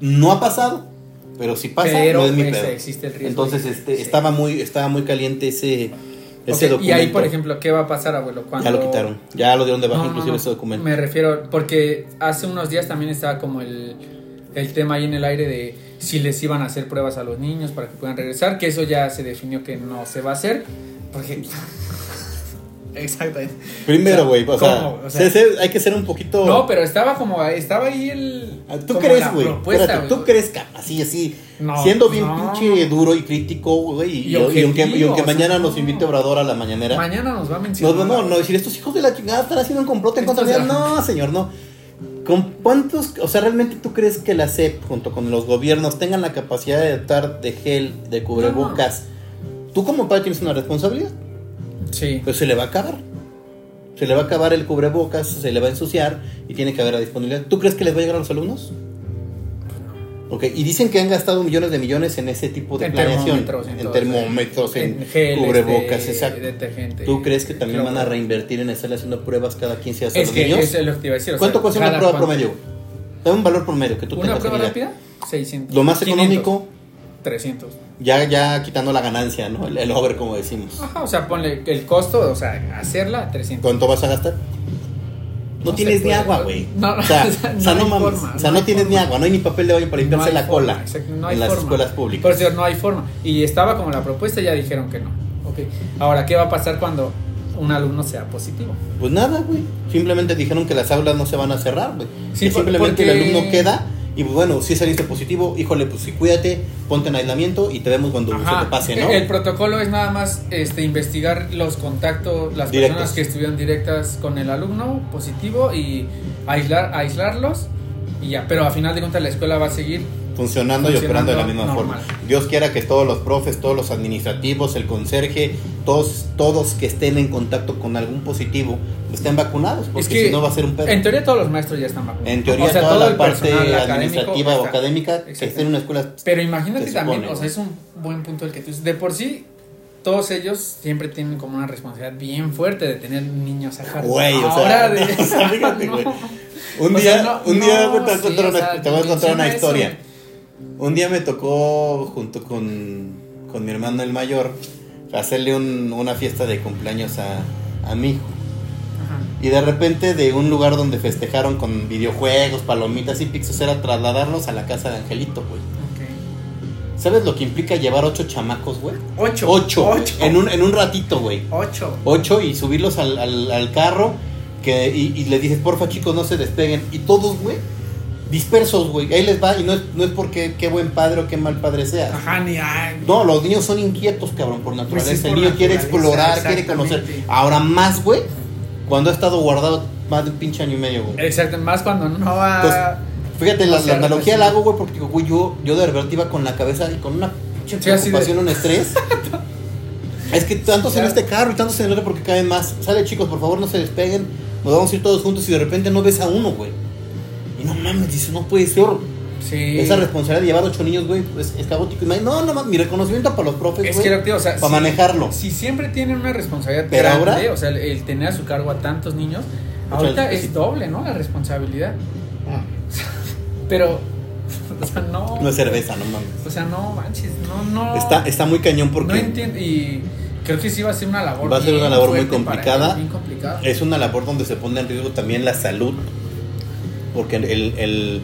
no ha pasado, pero si pasa, Pero no es mi pues, pedo. existe el riesgo. Entonces, este, Sí. estaba muy, estaba muy caliente ese, ese documento. Y ahí, por ejemplo, ¿qué va a pasar, abuelo? Cuando... ya lo quitaron, ya lo dieron de baja no, inclusive no. ese documento. Me refiero, porque hace unos días también estaba como el, el tema ahí en el aire de si les iban a hacer pruebas a los niños para que puedan regresar, que eso ya se definió que no se va a hacer, porque... Exactamente. Primero, güey, o, sea. O sea, se- se- hay que ser un poquito... No, pero estaba como, estaba ahí el... Ah, ¿Tú crees, güey? ¿tú crees que así, así, No, siendo bien no. pinche duro y crítico, güey, y, Y y aunque, y aunque mañana no. nos invite Obrador a la mañanera, Mañana nos va a mencionar. no, no, no, decir, estos hijos de la chingada están haciendo un complot en contra de No, señor, no. ¿Con cuántos, o sea, realmente tú crees que la CEP junto con los gobiernos tengan la capacidad de dar de gel, de cubrebocas? Tú como padre tienes una responsabilidad, Sí. pues se le va a acabar. Se le va a acabar el cubrebocas, se le va a ensuciar y tiene que haber la disponibilidad. ¿Tú crees que les va a llegar a los alumnos? Ok, y dicen que han gastado millones de millones en ese tipo de En planeación. termómetros, en termómetros, en, En gel, cubrebocas, este, exacto. detergente. ¿Tú crees que también van a reinvertir en estarle haciendo pruebas cada 15 días a Es los que niños? es lo que te iba a decir. o ¿Cuánto sea, cuesta una prueba cuánto- promedio? Dame un valor promedio que tú ¿Una tengas prueba idea. rápida? 600. Lo más 500, económico, 300. ya, ya quitando la ganancia, ¿no? El, el over, como decimos. Ajá, o sea, ponle el costo, o sea, hacerla 300. ¿Cuánto vas a gastar? No, No tienes ni agua, güey. No, o sea, o sea, o sea, no no, hay mames. forma, o sea, no no, tienes ni agua, no hay ni papel de baño para limpiarse la forma, cola no en las escuelas públicas. Por eso no hay forma. Y estaba como la propuesta y ya dijeron que no. Ok. Ahora, ¿qué va a pasar cuando un alumno sea positivo? Pues nada, güey. Simplemente dijeron que las aulas no se van a cerrar, güey. Sí, simplemente porque- el alumno queda y pues, bueno, si saliste positivo, híjole, pues sí, cuídate, ponte en aislamiento y te vemos cuando Ajá. se te pase, ¿no? El protocolo es nada más este, investigar los contactos, las Directos. personas que estuvieron directas con el alumno positivo y aislar, aislarlos y ya. Pero a final de cuentas la escuela va a seguir. Funcionando, y operando de la misma forma. Dios quiera que todos los profes, todos los administrativos, el conserje, todos, todos que estén en contacto con algún positivo estén vacunados, porque es que si no va a ser un pedo. En teoría todos los maestros ya están vacunados. En teoría O sea, toda todo la parte administrativa o académica que esté en una escuela Pero imagínate también, supone, o sea, es un buen punto el que tú dices. De por sí, todos ellos siempre tienen como una responsabilidad bien fuerte de tener niños a cargo. Güey, o sea, de. o sea, fíjate, no. Un O día, sea, no- un día te voy a o una, historia. eso. Un día me tocó junto con, con mi hermano el mayor hacerle un- una fiesta de cumpleaños a, a mi hijo. Ajá. Y de repente de un lugar donde festejaron con videojuegos, palomitas y pizzas era trasladarlos a la casa de Angelito, güey. Ok. ¿Sabes lo que implica llevar ocho chamacos, güey? Ocho. Ocho. Ocho. En un, en un ratito, güey. Ocho. Ocho y subirlos al, al, al carro que, y, y le dices, porfa chicos, no se despeguen. Y todos, güey, dispersos, güey. Ahí les va. Y no es, no es porque qué buen padre o qué mal padre seas. Ajá, ni ay. No, los niños son inquietos, cabrón, por naturaleza. Pues sí, el niño quiere naturaleza, explorar, quiere conocer. Ahora más, güey, cuando ha estado guardado más de un pinche año y medio, güey. Exacto, más cuando no va. Pues, Fíjate, la, analogía la hago, güey, porque güey, yo, yo de verdad iba con la cabeza y con una pinche Sí, así de- preocupación, un estrés. es que tantos en este carro y tantos en el otro porque caben más. Sale, chicos, por favor, no se despeguen. Nos vamos a ir todos juntos y de repente no ves a uno, güey. Y no mames, dices, no puede ser. sí. Esa responsabilidad de llevar ocho niños, güey, pues, es caótico. Y No, no, mames, mi reconocimiento para los profes, Es güey, que digo, o sea, para si- manejarlo. Si siempre tienen una responsabilidad Pero grande, ahora- o sea, el, el tener a su cargo a tantos niños, ahorita sí. es doble, ¿no? La responsabilidad. Pero, o sea, no. No es cerveza, no mames. O sea, no manches, no, no. Está, está muy cañón porque No entiendo. Y creo que sí va a ser una labor. Va a ser una labor muy bien complicada. es una labor donde se pone en riesgo también la salud. Porque el, el,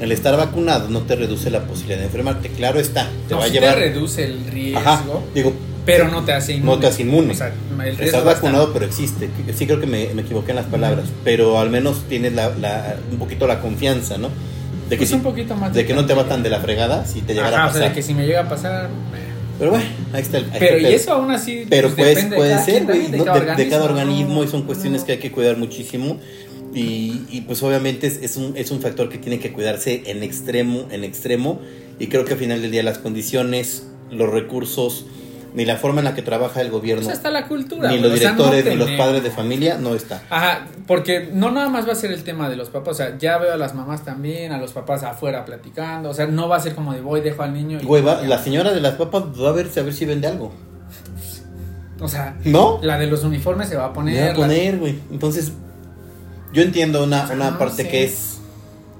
el estar vacunado no te reduce la posibilidad de enfermarte. Claro está, te no, va a llevar. te reduce el riesgo, Ajá, digo, pero no te hace inmune. no te hace inmune. O sea, Estás va vacunado, pero existe. Sí, creo que me, me equivoqué en las palabras. Pero al menos tienes la, la- un poquito la confianza, ¿no? De que, Pues si- un poquito más de que no te tranquilidad. matan de la fregada si te llegara Ajá, a o sea, pasar. de que si me llega a pasar. Pero bueno, ahí está el. ahí está Pero el y eso aún así. Pero pues, puede ser, güey, de, de cada organismo y son cuestiones no. que hay que cuidar muchísimo. Y, y, pues obviamente es, es un, es un factor que tiene que cuidarse en extremo, en extremo. Y creo que al final del día las condiciones, los recursos, ni la forma en la que trabaja el gobierno, Pues hasta la cultura. ni los o sea, no directores, ni los padres de familia, no está. Ajá, porque no nada más va a ser el tema de los papás, o sea, ya veo a las mamás también, a los papás afuera platicando, o sea, no va a ser como de voy, dejo al niño y... Güey, va- la señora de las papas va a ver, a ver si vende algo. O sea, ¿No? la de los uniformes se va a poner... Me va a poner, güey. Entonces, yo entiendo una, sea, una parte que es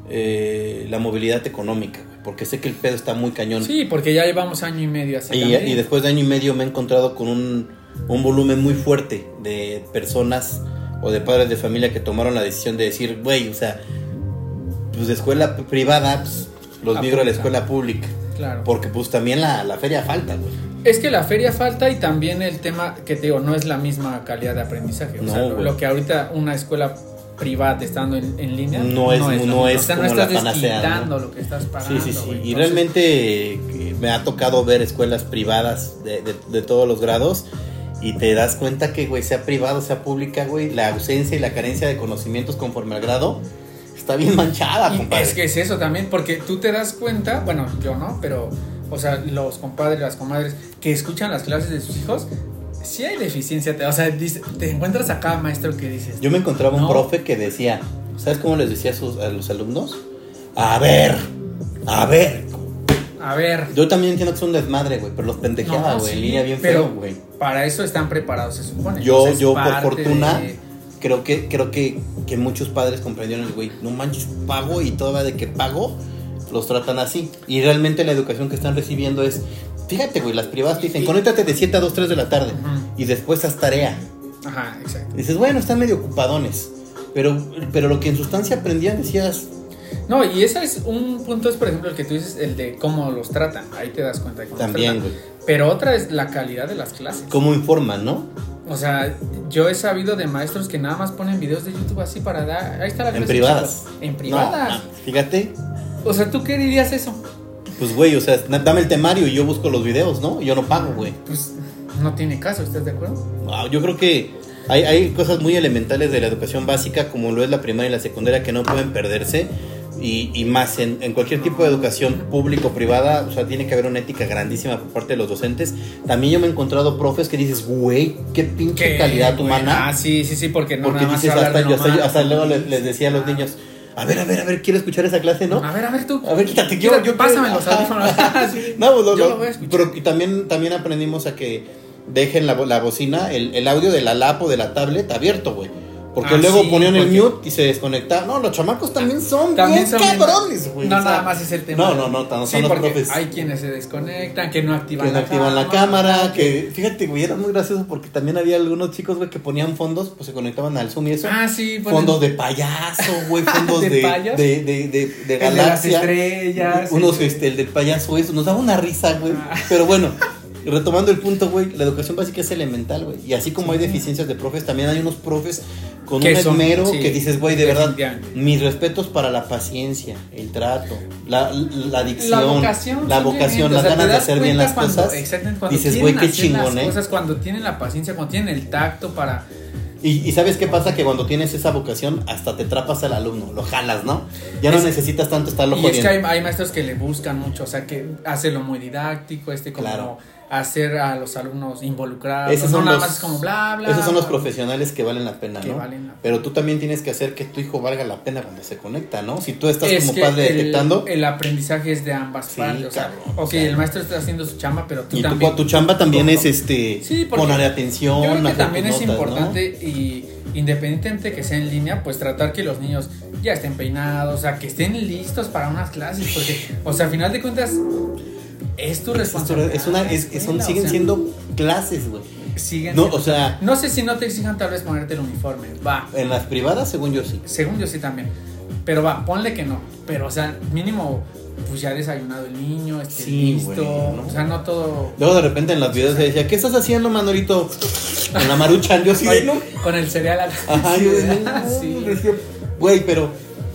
eh, la movilidad económica, porque sé que el pedo está muy cañón. Sí, porque ya llevamos año y medio así. y, y después de año y medio me he encontrado con un, un volumen muy fuerte de personas o de padres de familia que tomaron la decisión de decir, güey, o sea, pues de escuela privada, pues, los A migro a la escuela pública. Claro. Porque pues también la, la feria falta, güey. Es que la feria falta y también el tema que te digo, no es la misma calidad de aprendizaje. O No, sea, lo que ahorita una escuela privada estando en, en línea No es- no mismo. es o sea, no como la estás panacea, desquitando ¿no? lo que estás Sí, pagando. sí, sí. güey. Y Entonces, realmente eh, me ha tocado ver escuelas privadas de, de- de todos los grados y te das cuenta que, güey, sea privado, sea pública, güey, la ausencia y la carencia de conocimientos conforme al grado está bien manchada, Y compadre. es que es eso también, porque tú te das cuenta, bueno, yo no, pero, o sea, los compadres, las comadres que escuchan las clases de sus hijos, sí hay deficiencia. te- o sea, te encuentras a cada maestro que dices, Yo me encontraba un No. profe que decía, ¿sabes cómo les decía a, sus- a los alumnos? A ver, a ver. a ver, Yo también entiendo que es un desmadre, güey, pero los pendejeaba, No, güey, en sí, línea bien pero feo, güey. para eso están preparados, se supone. Yo, yo por fortuna, de- creo que, creo que, que muchos padres comprendieron güey, no manches, pago y todavía de que pago, los tratan así. Y realmente la educación que están recibiendo es, fíjate, güey, las privadas te dicen, conéctate de 7 a 2, 3 de la tarde. Y después haz tarea. Ajá, exacto. Dices, bueno, están medio ocupadones. Pero, pero lo que en sustancia aprendían, decías, No, y ese es un punto, es por ejemplo el que tú dices, el de cómo los tratan. Ahí te das cuenta de cómo también, los güey. tratan. Pero otra es la calidad de las clases. ¿Cómo informan, no? O sea, yo he sabido de maestros que nada más ponen videos de YouTube así para dar. Ahí está la En clase, privadas. chicos. En No, privadas. no, fíjate, O sea, ¿tú qué dirías eso? Pues güey, o sea, dame el temario y yo busco los videos, ¿no? Yo no pago, güey. Pues no tiene caso, ¿estás de acuerdo? Ah, Yo creo que hay, hay cosas muy elementales de la educación básica, como lo es la primaria y la secundaria, que no pueden perderse. Y, y más en, en cualquier tipo de educación pública o privada, o sea, tiene que haber una ética grandísima por parte de los docentes. También yo me he encontrado profes que dices, güey, qué pinche ¿Qué, calidad humana. Ah, sí, sí, sí, porque no porque nada más dices, hasta, yo, hasta, hasta luego les, les decía a los niños, a ver, a ver, a ver, quiero escuchar esa clase, ¿no? A ver, a ver tú. A ver, quítate, Quiero- yo, yo pásame los audífonos. Sí. No, pues, lo- Yo lo- voy a escuchar. pero y también, también aprendimos a que dejen la, la bocina, el, el audio de la lap o de la tablet abierto, güey. Porque Ah, luego sí, ponían el mute y se desconectaban. No, los chamacos también son También bien son cabrones, güey. No, o sea, nada más es el tema. No, no, no, tan- Sí, son los profes. Hay quienes se desconectan, que no activan, que no la, activan la cámara, que fíjate, güey, era muy gracioso porque también había algunos chicos, güey, que ponían fondos, pues se conectaban al Zoom y eso. Ah, sí, ponen- fondos de payaso, güey, fondos ¿De de, de, de, de, de el de las galaxia. estrellas. Unos, el este, el del payaso, eso, nos daba una risa, güey. Ah. Pero bueno, retomando el punto, güey, la educación básica es elemental, güey. Y así como hay deficiencias de profes, también hay unos profes con un esmero sí, que dices, güey, de verdad, mis respetos para la paciencia, el trato, la, la dicción, la vocación, la vocación, simplemente, las o sea, te ganas de hacer bien las cuando- cosas. Exactamente, cuando dices, güey, qué chingón, ¿eh? cosas, cuando tienen la paciencia, cuando tienen el tacto para Y, y sabes qué pasa que cuando tienes esa vocación, hasta te trapas al alumno, lo jalas, ¿no? Ya no Es- necesitas tanto estarlo Y es que jodiendo. hay, hay maestros que le buscan mucho, o sea, que hacerlo muy didáctico, este como Claro. Hacer a los alumnos involucrados, Esos no son nada los- más es como bla, bla. Esos son los bla. profesionales que valen la pena, Que ¿no? valen la- Pero tú también tienes que hacer que tu hijo valga la pena cuando se conecta, ¿no? Si tú estás Es como padre el, detectando el aprendizaje es de ambas Sí, partes, o sea, cabrón, ok, o sea. el maestro está haciendo su chamba, pero tú y tu, también. tu chamba también es este Sí, poner atención, Yo creo que también es notas, ¿no? importante y independientemente que sea en línea, pues tratar que los niños ya estén peinados, o sea, que estén listos para unas clases, porque, o sea, al final de cuentas, es tu Es, responsabilidad. es una, es, es la siguen o sea, siendo clases, güey. siguen No, siendo- o sea, no sé si no te exijan tal vez ponerte el uniforme, va, en las privadas, según yo sí. según yo sí también, pero va, ponle que no, pero o sea, mínimo, pues ya ha desayunado el niño, esté Sí, listo, o sea, no todo... Luego de repente en los videos se decía, ¿qué estás haciendo, Manolito? Con la maruchan, yo sí de, ¿no? Con el cereal Ajá, no, Sí. decía, Güey, pero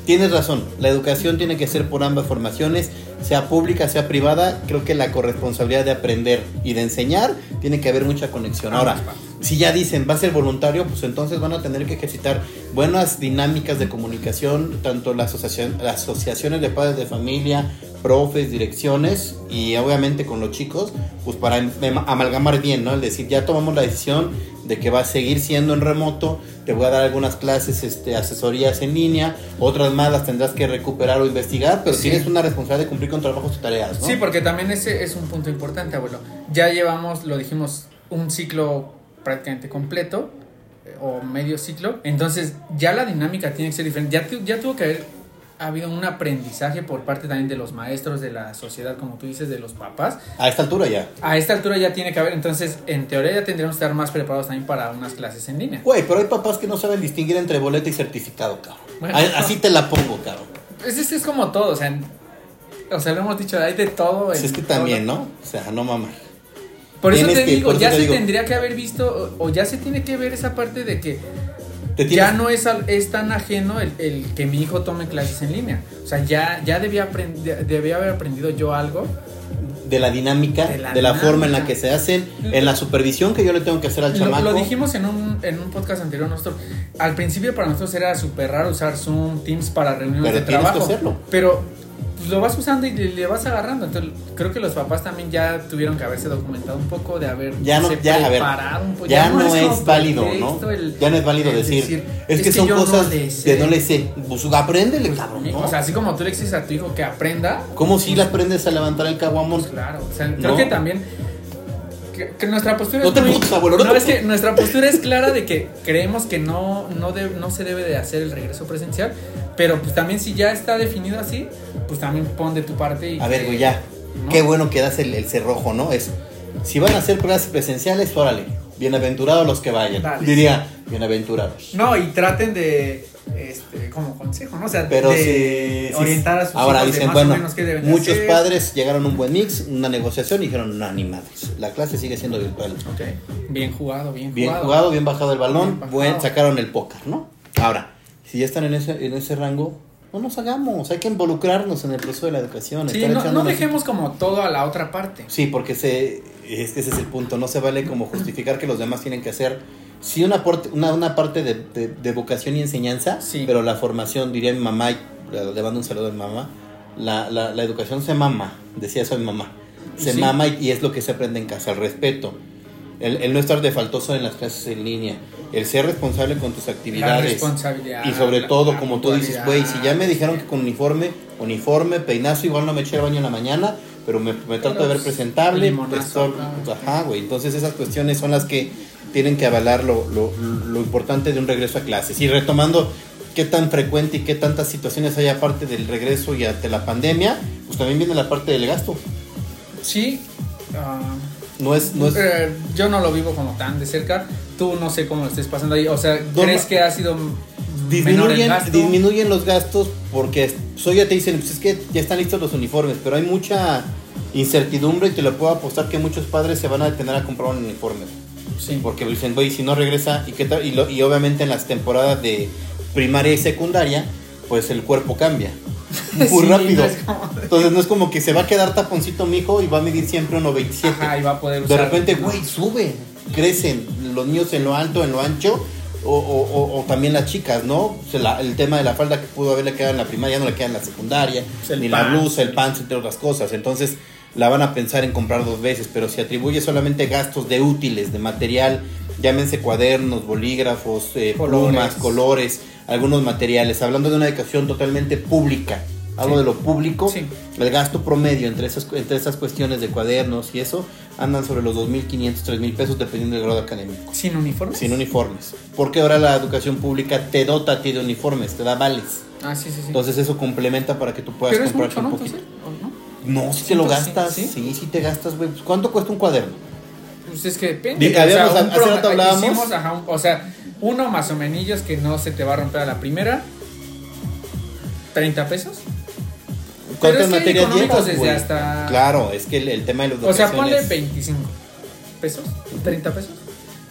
tienes razón. La educación tiene que ser por ambas formaciones, sea pública, sea privada. Creo que la corresponsabilidad de aprender y de enseñar tiene que haber mucha conexión. Ahora, si ya dicen va a ser voluntario, pues entonces van a tener que ejercitar buenas dinámicas de comunicación, tanto la asociación, las asociaciones de padres de familia, profes, direcciones y obviamente con los chicos, pues para em- em- amalgamar bien, ¿no? Es decir, ya tomamos la decisión de que va a seguir siendo en remoto, te voy a dar algunas clases, este, asesorías en línea, otras más las tendrás que recuperar o investigar, pero Sí. tienes una responsabilidad de cumplir con trabajos y tareas, ¿no? Sí, porque también ese es un punto importante, abuelo. Ya llevamos, lo dijimos, un ciclo prácticamente completo eh, o medio ciclo. Entonces, ya la dinámica tiene que ser diferente. Ya, ya tuvo que haber habido un aprendizaje por parte también de los maestros, de la sociedad, como tú dices, de los papás. A esta altura ya. A esta altura ya tiene que haber, entonces, en teoría ya tendríamos que estar más preparados también para unas clases en línea. Güey, pero hay papás que no saben distinguir entre boleta y certificado, cabrón. Bueno. Así te la pongo, cabrón. Pues es, es como todo, o sea, o sea, lo hemos dicho, hay de todo. Pues es que todo. también, ¿no? O sea, no mames. Por eso Tienes te digo, eso ya te se digo. tendría que haber visto, o, o ya se tiene que ver esa parte de que Te ya no es, es tan ajeno el, el que mi hijo tome clases en línea. O sea, ya, ya debía, aprend- de- debía haber aprendido yo algo. de la dinámica, De de la dinámica. forma en la que se hacen, en la supervisión que yo le tengo que hacer al chamaco. lo dijimos en un, en un podcast anterior nosotros. Al principio para nosotros era súper raro usar Zoom, Teams para reuniones Pero de tienes que trabajo. hacerlo. Pero pues, lo vas usando y le, le vas agarrando. Entonces, creo que los papás también ya tuvieron que haberse documentado un poco, de haber Ya no- ya, a ver, preparado un poco. ya, no, es válido, ¿no? el- ya no es válido decir, es, que, que son no cosas le sé". que no le sé. Pues apréndele, cabrón, ¿no? O sea, así como tú le exiges a tu hijo que aprenda. ¿Cómo si le aprendes a levantar el caguamón? Pues claro, o sea, creo que también que, que nuestra postura No es te muy- putas, abuelo, no no, te es que putas. nuestra postura es clara de que creemos que no no, de- no se debe de hacer el regreso presencial, pero pues también si ya está definido así, pues también pon de tu parte y A ver, güey, ya. ¿no? Qué bueno que das el, el cerrojo, ¿no? Es, si van a hacer clases presenciales, órale. Bienaventurados los que vayan. Dale. Diría, bienaventurados. No, y traten de este como consejo, ¿no? O sea, Pero de orientar a sus ahora hijos de dicen, más bueno, o menos qué deben de muchos hacer. padres llegaron a un buen mix, una negociación y dijeron, no, ni madres. La clase sigue siendo virtual. Ok. Bien jugado, bien, Bien jugado. jugado, bien bajado el balón, bajado. buen, sacaron el póker, ¿no? Ahora, si ya están en ese, en ese rango, no nos hagamos, hay que involucrarnos en el proceso de la educación. Sí, no, dejemos como todo a la otra parte. Sí, porque se, ese es el punto, no se vale como justificar que los demás tienen que hacer, sí, una, parte- una, una parte de, de- de vocación y enseñanza, Sí. pero la formación, diría mi mamá, y le mando un saludo a mi mamá, la, la, la educación se mama, decía eso mi mamá, se Sí. mama y, y es lo que se aprende en casa, el respeto. El, el no estar de faltoso en las clases en línea, el ser responsable con tus La actividades. responsabilidad. Y sobre la- todo, la como tú dices, güey, si ya me dijeron que con uniforme, uniforme, peinazo, igual no me eché el baño en la mañana, pero me, me trato de ver pues, presentable. claro. ajá, güey. Entonces esas cuestiones son las que tienen que avalar lo, lo, lo importante de un regreso a clases. Y retomando qué tan frecuente y qué tantas situaciones hay aparte del regreso y ante la pandemia, pues también viene la parte del gasto. Sí. ah, No es, no es eh, yo no lo vivo como tan de cerca. Tú no sé cómo lo estés pasando ahí. O sea, ¿crees no. que ha sido disminuyen, disminuyen los gastos porque so ya te dicen, pues es que ya están listos los uniformes, pero hay mucha incertidumbre y te lo puedo apostar que muchos padres se van a detener a comprar un uniforme. Sí. Porque dicen, güey, si no regresa, ¿y qué tal? Y, lo- y obviamente en las temporadas de primaria y secundaria, pues el cuerpo cambia. Muy Sí, rápido. no es como- Entonces no es como que se va a quedar taponcito mi hijo y va a medir siempre 1.27. Ajá, y va a poder De usar. repente, güey, sube, crecen los niños en lo alto, en lo ancho, o, o- o- o también las chicas, ¿no? La- el tema de la falda que pudo haberle quedado en la primaria, ya no le queda en la secundaria, Pues ni la blusa, el pants, entre otras cosas. Entonces, la van a pensar en comprar dos veces, pero si atribuye solamente gastos de útiles, de material, llámense cuadernos, bolígrafos, eh, Colores. plumas, colores, algunos materiales, hablando de una educación totalmente pública. Hablo Sí. de lo público, Sí. el gasto promedio entre esas, entre esas cuestiones de cuadernos y eso andan sobre los 2.500, 3.000 pesos dependiendo del grado académico. Sin uniforme. Sin uniformes. Porque ahora la educación pública te dota a ti de uniformes, te da vales. Ah, sí, sí, sí. Entonces eso complementa para que tú puedas comprarte un poquito. ¿o no? No, si te lo gastas, ¿sí? sí, sí, te gastas, güey. ¿Cuánto cuesta un cuaderno? Pues es que depende. Di- habíamos- un hace rato hablábamos. hicimos, ajá, un- o sea, uno más o menos que no se te va a romper a la primera. 30 pesos. ¿Cuántas materias llevas, desde hasta- Claro, es que el, el tema de los O sea, ponle 25 pesos, 30 pesos.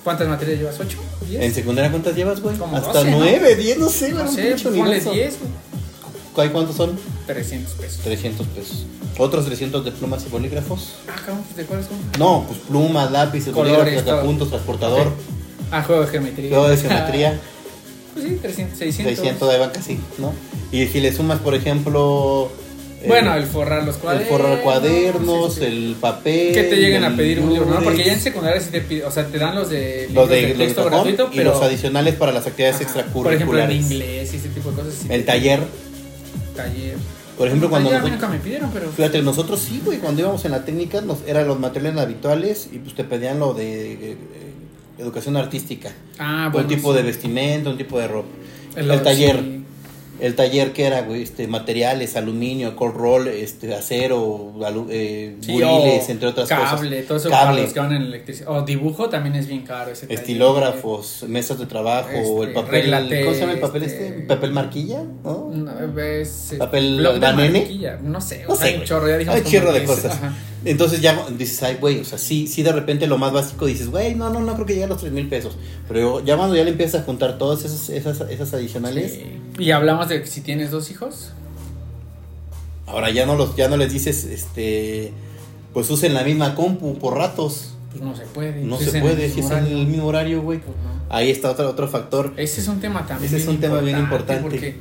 ¿Cuántas materias llevas? ¿8? ¿10? ¿En secundaria cuántas llevas, güey? Hasta 12, ¿no? 9, 10, no sé, no güey, un sé, ponle universo. 10, güey. ¿Cuál- ¿Cuántos son? 300 pesos. 300 pesos. ¿Otros 300 de plumas y bolígrafos? Ah, cabrón, ¿de cuáles son? No, pues plumas, lápices, bolígrafos, todo. puntos, transportador. Ah, juego de geometría. juego de geometría, Pues sí, 300, 600. 600 de banca, sí, ¿no? Y si le sumas, por ejemplo... eh, Bueno, el forrar los el cuadernos. forrar cuadernos, sí, sí. el papel... Que te lleguen a el pedir un libro, ¿no? Porque ya en secundaria sí te piden, o sea, te dan los de, los de, de texto gratuito, y los adicionales para las actividades Ajá, extracurriculares. Por ejemplo, en inglés y ese tipo de cosas. sí El taller. Taller. Por ejemplo, cuando Taller a mí nosotros- nunca me pidieron, pero... Fíjate, nosotros sí, güey, cuando íbamos en la técnica, nos, eran los materiales habituales y pues te pedían lo de eh, eh, educación artística. Ah, un bueno. tipo sí. de vestimenta, un tipo de ropa. El, otro, taller. sí. El taller que era, güey, este, materiales, aluminio, cold roll, este, acero, alu- eh, Sí, buriles, entre otras cable, cosas. todo eso para Cable, los que van en electricidad. O dibujo también es bien caro ese taller. estilógrafos, mesas de trabajo, Este, el papel, reglate, ¿cómo se llama el papel este- este? ¿Papel marquilla? ¿no? No, es, eh, ¿Papel mantequilla, No sé, No sé, un chorro, ya dijimos chorro de 10, cosas. ajá. Entonces ya dices, ay, güey, o sea, sí, sí de repente lo más básico dices, güey, no, no, no creo que llegue a los 3 mil pesos. Pero ya cuando ya le empiezas a juntar todas esas, esas, esas adicionales, Sí. Y hablamos de que si tienes dos hijos. ahora ya no los, ya no les dices, este, pues usen la misma compu por ratos. Pues no se puede. No se puede, si es en el mismo horario, güey. Pues no. Ahí está otro, otro factor. Ese es un tema también. Ese es un tema bien importante. Porque,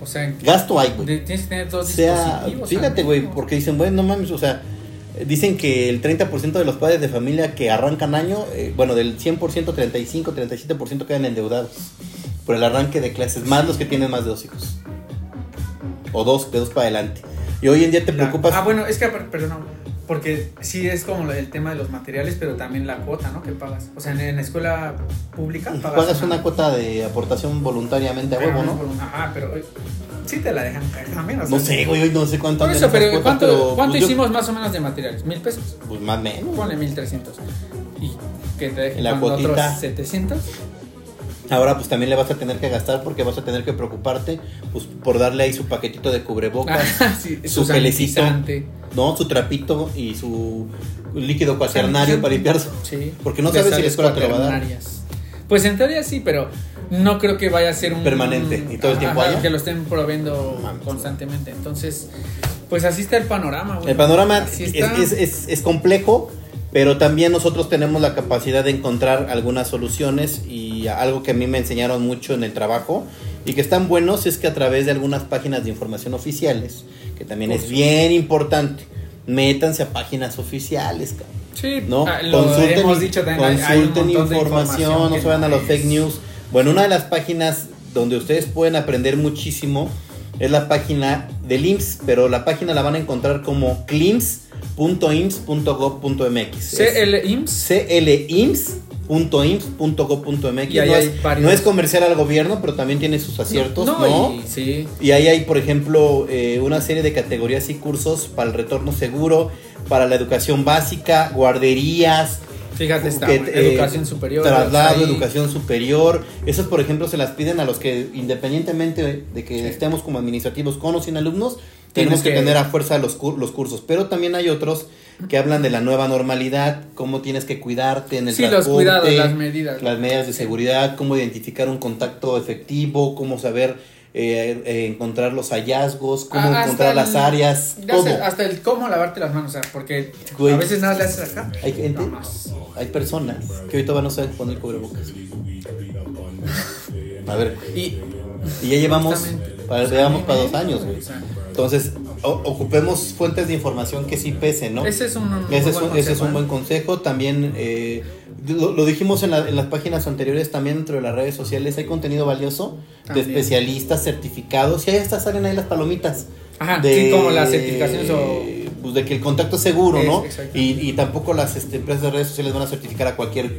o sea, Gasto hay, güey. tienes que tener dos sea, fíjate, güey, porque dicen, bueno, no mames, o sea, dicen que el 30% de los padres de familia que arrancan año, eh, bueno, del 100%, 35, 37% quedan endeudados por el arranque de clases, más los que tienen más de dos hijos. O dos, de dos para adelante. Y hoy en día te La- preocupas. Ah, bueno, es que, per- perdón, porque sí es como del tema de los materiales, pero también la cuota, ¿no? Que pagas. O sea, en, en la escuela pública pagas, Pagas una cuota de aportación voluntariamente a huevo, ¿no? Ajá, pero eh, sí te la dejan caer también. o No sea, sé, güey, hoy no sé cuánto Por eso, pero ¿cuánto, pero, cuánto pues, yo- hicimos más o menos de materiales? ¿Mil pesos? Pues más o menos. Ponle mil trescientos. Y que te dejen La cuotita. otros 700. Ahora pues también le vas a tener que gastar porque vas a tener que preocuparte pues por darle ahí su paquetito de cubrebocas, Ah, sí, su gelecito. ¿no? Su trapito y su líquido cuaternario para limpiarse. Sí. Porque no sabes si la escuela te lo va a dar. Pues en teoría sí, pero no creo que vaya a ser un Permanente, y todo el tiempo Ajá, que lo estén proveyendo mames. constantemente. Entonces, pues así está el panorama. El panorama es, está. es- es- es complejo, pero también nosotros tenemos la capacidad de encontrar algunas soluciones y algo que a mí me enseñaron mucho en el trabajo y que están buenos es que a través de algunas páginas de información oficiales, que también Por es bien importante, métanse a páginas oficiales, cabrón. Sí, ¿no? ah, lo hemos dicho también. hay- hay un consulten de información, no se vayan a los fake news. Bueno, una de las páginas donde ustedes pueden aprender muchísimo es la página del IMSS, pero la página la van a encontrar como clims.ims.gov.mx. Es CL Ahí no, varios- no es comercial al gobierno, pero también tiene sus aciertos, ¿no? No, y- sí. Y ahí hay, por ejemplo, eh, una serie de categorías y cursos para el retorno seguro, para la educación básica, guarderías, Fíjate, está que, eh, educación superior. traslado, educación superior. Esas, por ejemplo, se las piden a los que, independientemente de que Sí. estemos como administrativos con o sin alumnos, tenemos que, que- tener a fuerza los, los cursos. Pero también hay otros que hablan de la nueva normalidad, cómo tienes que cuidarte en el Sí, los transporte, cuidados, las medidas. las medidas de seguridad, cómo identificar un contacto efectivo, cómo saber eh, eh, encontrar los hallazgos, cómo Ah, encontrar las áreas, todo. sé, hasta el cómo lavarte las manos, o sea, porque Güey. a veces nada le haces acá. Hay gente, más. hay personas que ahorita van a saber poner cubrebocas. A ver, Y y ya llevamos, para, llevamos para dos años, güey. Entonces, ocupemos fuentes de información que sí pesen, ¿no? ese es un, un Ese es, buen un, ese es consejo, un ¿eh? buen consejo. También eh, lo, lo dijimos en, la- en las páginas anteriores, también dentro de las redes sociales hay contenido valioso También. de especialistas certificados. Y ahí hasta salen ahí las palomitas. Ajá, de, sí, como las certificaciones o... pues, de que el contacto es seguro, Es, ¿no? Y, y tampoco las este, empresas de redes sociales van a certificar a cualquier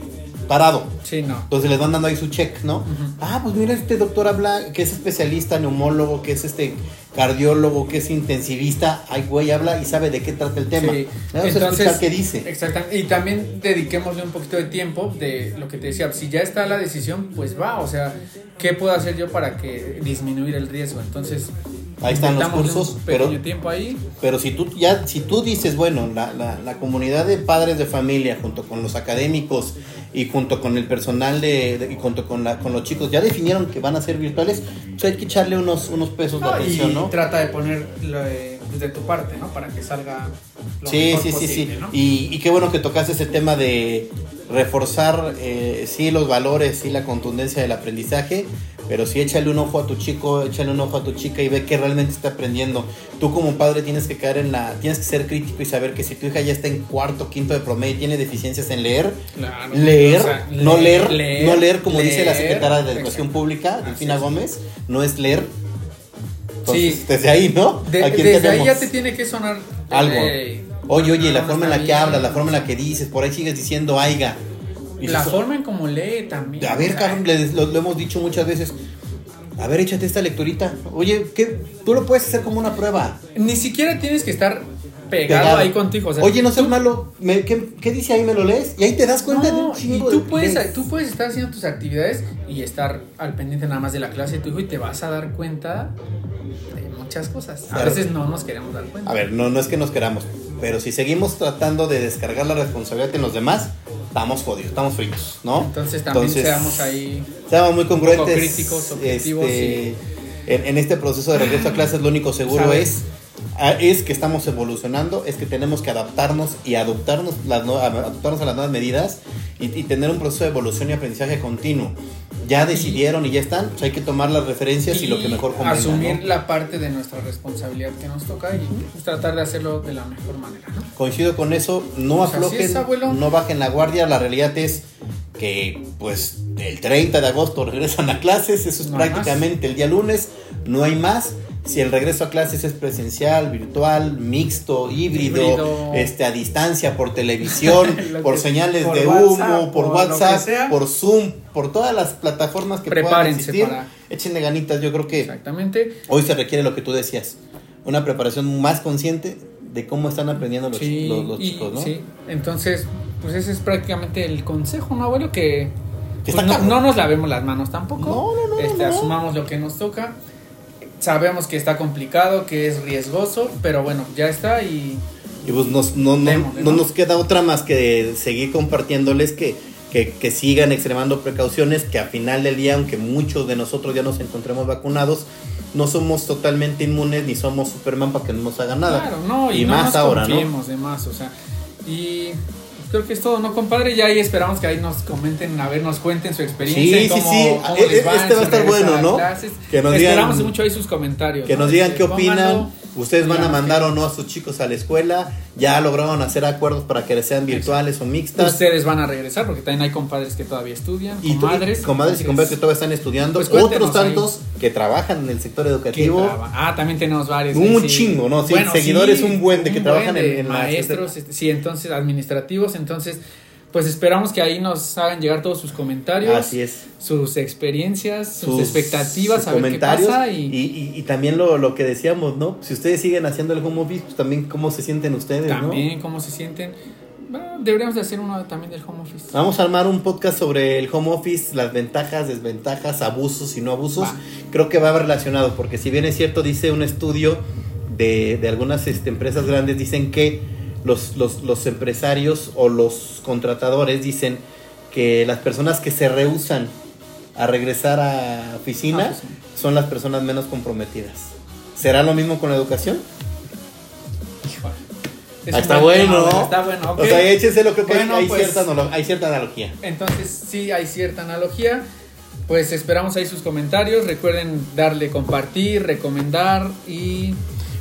parado. Sí, no. Entonces les van dando ahí su check, ¿no? Ah, pues mira, este doctor habla que es especialista, neumólogo, que es este cardiólogo, que es intensivista. Ay, güey, habla y sabe de qué trata el tema. Sí. Escuchar qué dice. Exactamente. Y también dediquémosle un poquito de tiempo de lo que te decía. Si ya está la decisión, pues va. O sea, ¿qué puedo hacer yo para que disminuir el riesgo? Entonces, Ahí están los cursos, pero- tiempo ahí. Pero si tú ya, si tú dices, bueno, la, la, la comunidad de padres de familia, junto con los académicos y junto con el personal de, de- y junto con la, con los chicos, ya definieron que van a ser virtuales, pues hay que echarle unos, unos pesos de atención, y ¿no? trata de poner de, pues, de tu parte, ¿no? Para que salga lo Sí, mejor sí, sí, posible, sí. ¿no? Y, y qué bueno que tocaste ese tema de reforzar, eh, sí, los valores, sí, la contundencia del aprendizaje, pero sí échale un ojo a tu chico, échale un ojo a tu chica y ve que realmente está aprendiendo. Tú como padre tienes que caer en la, tienes que ser crítico y saber que si tu hija ya está en cuarto, quinto de promedio y tiene deficiencias en leer, Claro. leer, O sea, no leer, no leer como dice la secretaria de Educación. Pública, Delfina. Gómez, no es leer. Entonces, Sí. desde ahí, ¿no? De- ¿A quién desde ahí ya te tiene que sonar Algo. eh, Oye, oye, la forma en la que hablas, la forma en la que dices, por ahí sigues diciendo aiga. La dices, forma en cómo lee también. A ver, cabrón, le- lo, lo hemos dicho muchas veces. A ver, échate esta lecturita. Oye, ¿qué? Tú lo puedes hacer como una prueba. Ni siquiera tienes que estar pegado, Pegado. ahí contigo. O sea, Oye, no seas tú- malo. me- ¿qué, qué dice ahí? ¿Me lo lees? Y ahí te das cuenta de No, un y tú de puedes, lees. tú puedes estar haciendo tus actividades y estar al pendiente nada más de la clase de tu hijo y te vas a dar cuenta de muchas cosas. A veces no nos queremos dar cuenta. A ver, no, no es que nos queramos. Pero si seguimos tratando de descargar la responsabilidad en los demás, estamos jodidos, estamos fritos, ¿no? Entonces también Entonces, seamos ahí. Seamos muy congruentes. poco críticos, objetivos este, en, en este proceso de regreso a clases, lo único seguro ¿Sabes? es, es que estamos evolucionando, es que tenemos que adaptarnos y adoptarnos, las adaptarnos a las nuevas medidas y, y tener un proceso de evolución y aprendizaje continuo. Ya decidieron y ya están, pues hay que tomar las referencias y, lo que mejor convenga. asumir ¿no? la parte de nuestra responsabilidad que nos toca y pues, tratar de hacerlo de la mejor manera. ¿no? Coincido con eso, no Pues aflojen, es, no bajen la guardia, la realidad es que pues el 30 de agosto regresan a clases, eso es No prácticamente el día lunes, no hay más. Si el regreso a clases es presencial, virtual, mixto, híbrido, Híbrido. este a distancia, por televisión, por que- señales por de WhatsApp, humo, por WhatsApp, por Zoom, por todas las plataformas que puedan existir, para- échenle ganitas, yo creo que Exactamente. Hoy se requiere lo que tú decías, una preparación más consciente de cómo están aprendiendo los, Sí, los- los y- chicos, ¿no? sí. Entonces, pues ese es prácticamente el consejo, ¿no, abuelo? Que pues, no nos lavemos las manos tampoco. No, no, no, Este, no. Asumamos lo que nos toca. Sabemos que está complicado, que es riesgoso, pero bueno, ya está y Y pues nos- no, no- Démosle, no ¿no? nos queda otra más que seguir compartiéndoles que, que, que sigan extremando precauciones, que a final del día, aunque muchos de nosotros ya nos encontremos vacunados, no somos totalmente inmunes ni somos Superman para que no nos hagan nada. Claro, no, y, y no más nos ahora, ¿no? de más, o sea, y creo que es todo, ¿no, compadre? Ya ahí esperamos que ahí nos comenten, a ver, nos cuenten su experiencia, Sí, cómo, sí, sí. cómo E- les e- este va a estar bueno, ¿no? clases. Que nos Esperamos digan- mucho ahí sus comentarios. Que ¿no? nos digan Este, qué opinan. Ustedes van a digamos mandar o no a sus chicos a la escuela. Ya lograron hacer acuerdos para que sean virtuales o mixtas. Ustedes van a regresar porque también hay compadres que todavía estudian, Y comadres. comadres y entonces, compadres que todavía están estudiando. pues Otros tantos que trabajan en el sector educativo. Ah, también tenemos varios. Un sí. chingo, ¿no? Sí, seguidores un buen de que trabajan de en- en la- maestros, este, sí, entonces administrativos, entonces pues esperamos que ahí nos hagan llegar todos sus comentarios. Así es. Sus experiencias, sus, expectativas, sus a ver qué pasa. y, Y, y- y también lo, lo que decíamos, ¿no? Si ustedes siguen haciendo el home office, pues también cómo se sienten ustedes, ¿no? también cómo se sienten. Bueno, deberíamos de hacer uno también del home office. Vamos a armar un podcast sobre el home office, las ventajas, desventajas, abusos y no abusos. Va. Creo que va relacionado, porque si bien es cierto, dice un estudio de, de algunas este, empresas grandes, dicen que los, los, los empresarios o los contratadores dicen que las personas que se rehusan a regresar a oficina Ah, pues sí. son las personas menos comprometidas. ¿Será lo mismo con la educación? Es Ah, está bueno. bueno, Está bueno, ok. O sea, échense lo que Bueno, hay, pues- cierta, hay cierta analogía. Entonces sí hay cierta analogía. Pues esperamos ahí sus comentarios. Recuerden darle compartir, recomendar y...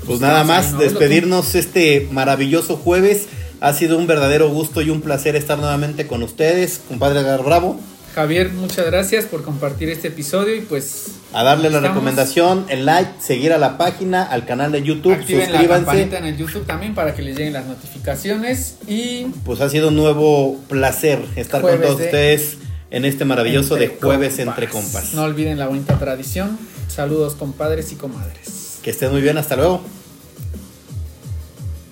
Pues nada más, ¿no? despedirnos este maravilloso jueves. Ha sido un verdadero gusto y un placer estar nuevamente con ustedes, compadre Edgar Bravo. Javier, muchas gracias por compartir este episodio y pues A darle la Estamos- recomendación, el like, seguir a la página, al canal de YouTube, activen la suscríbanse. campanita en el YouTube también para que les lleguen las notificaciones y Pues ha sido un nuevo placer estar con todos de- ustedes en este maravilloso de jueves compas. entre compas. No olviden la bonita tradición. Saludos compadres y comadres. Que estén muy bien, hasta luego.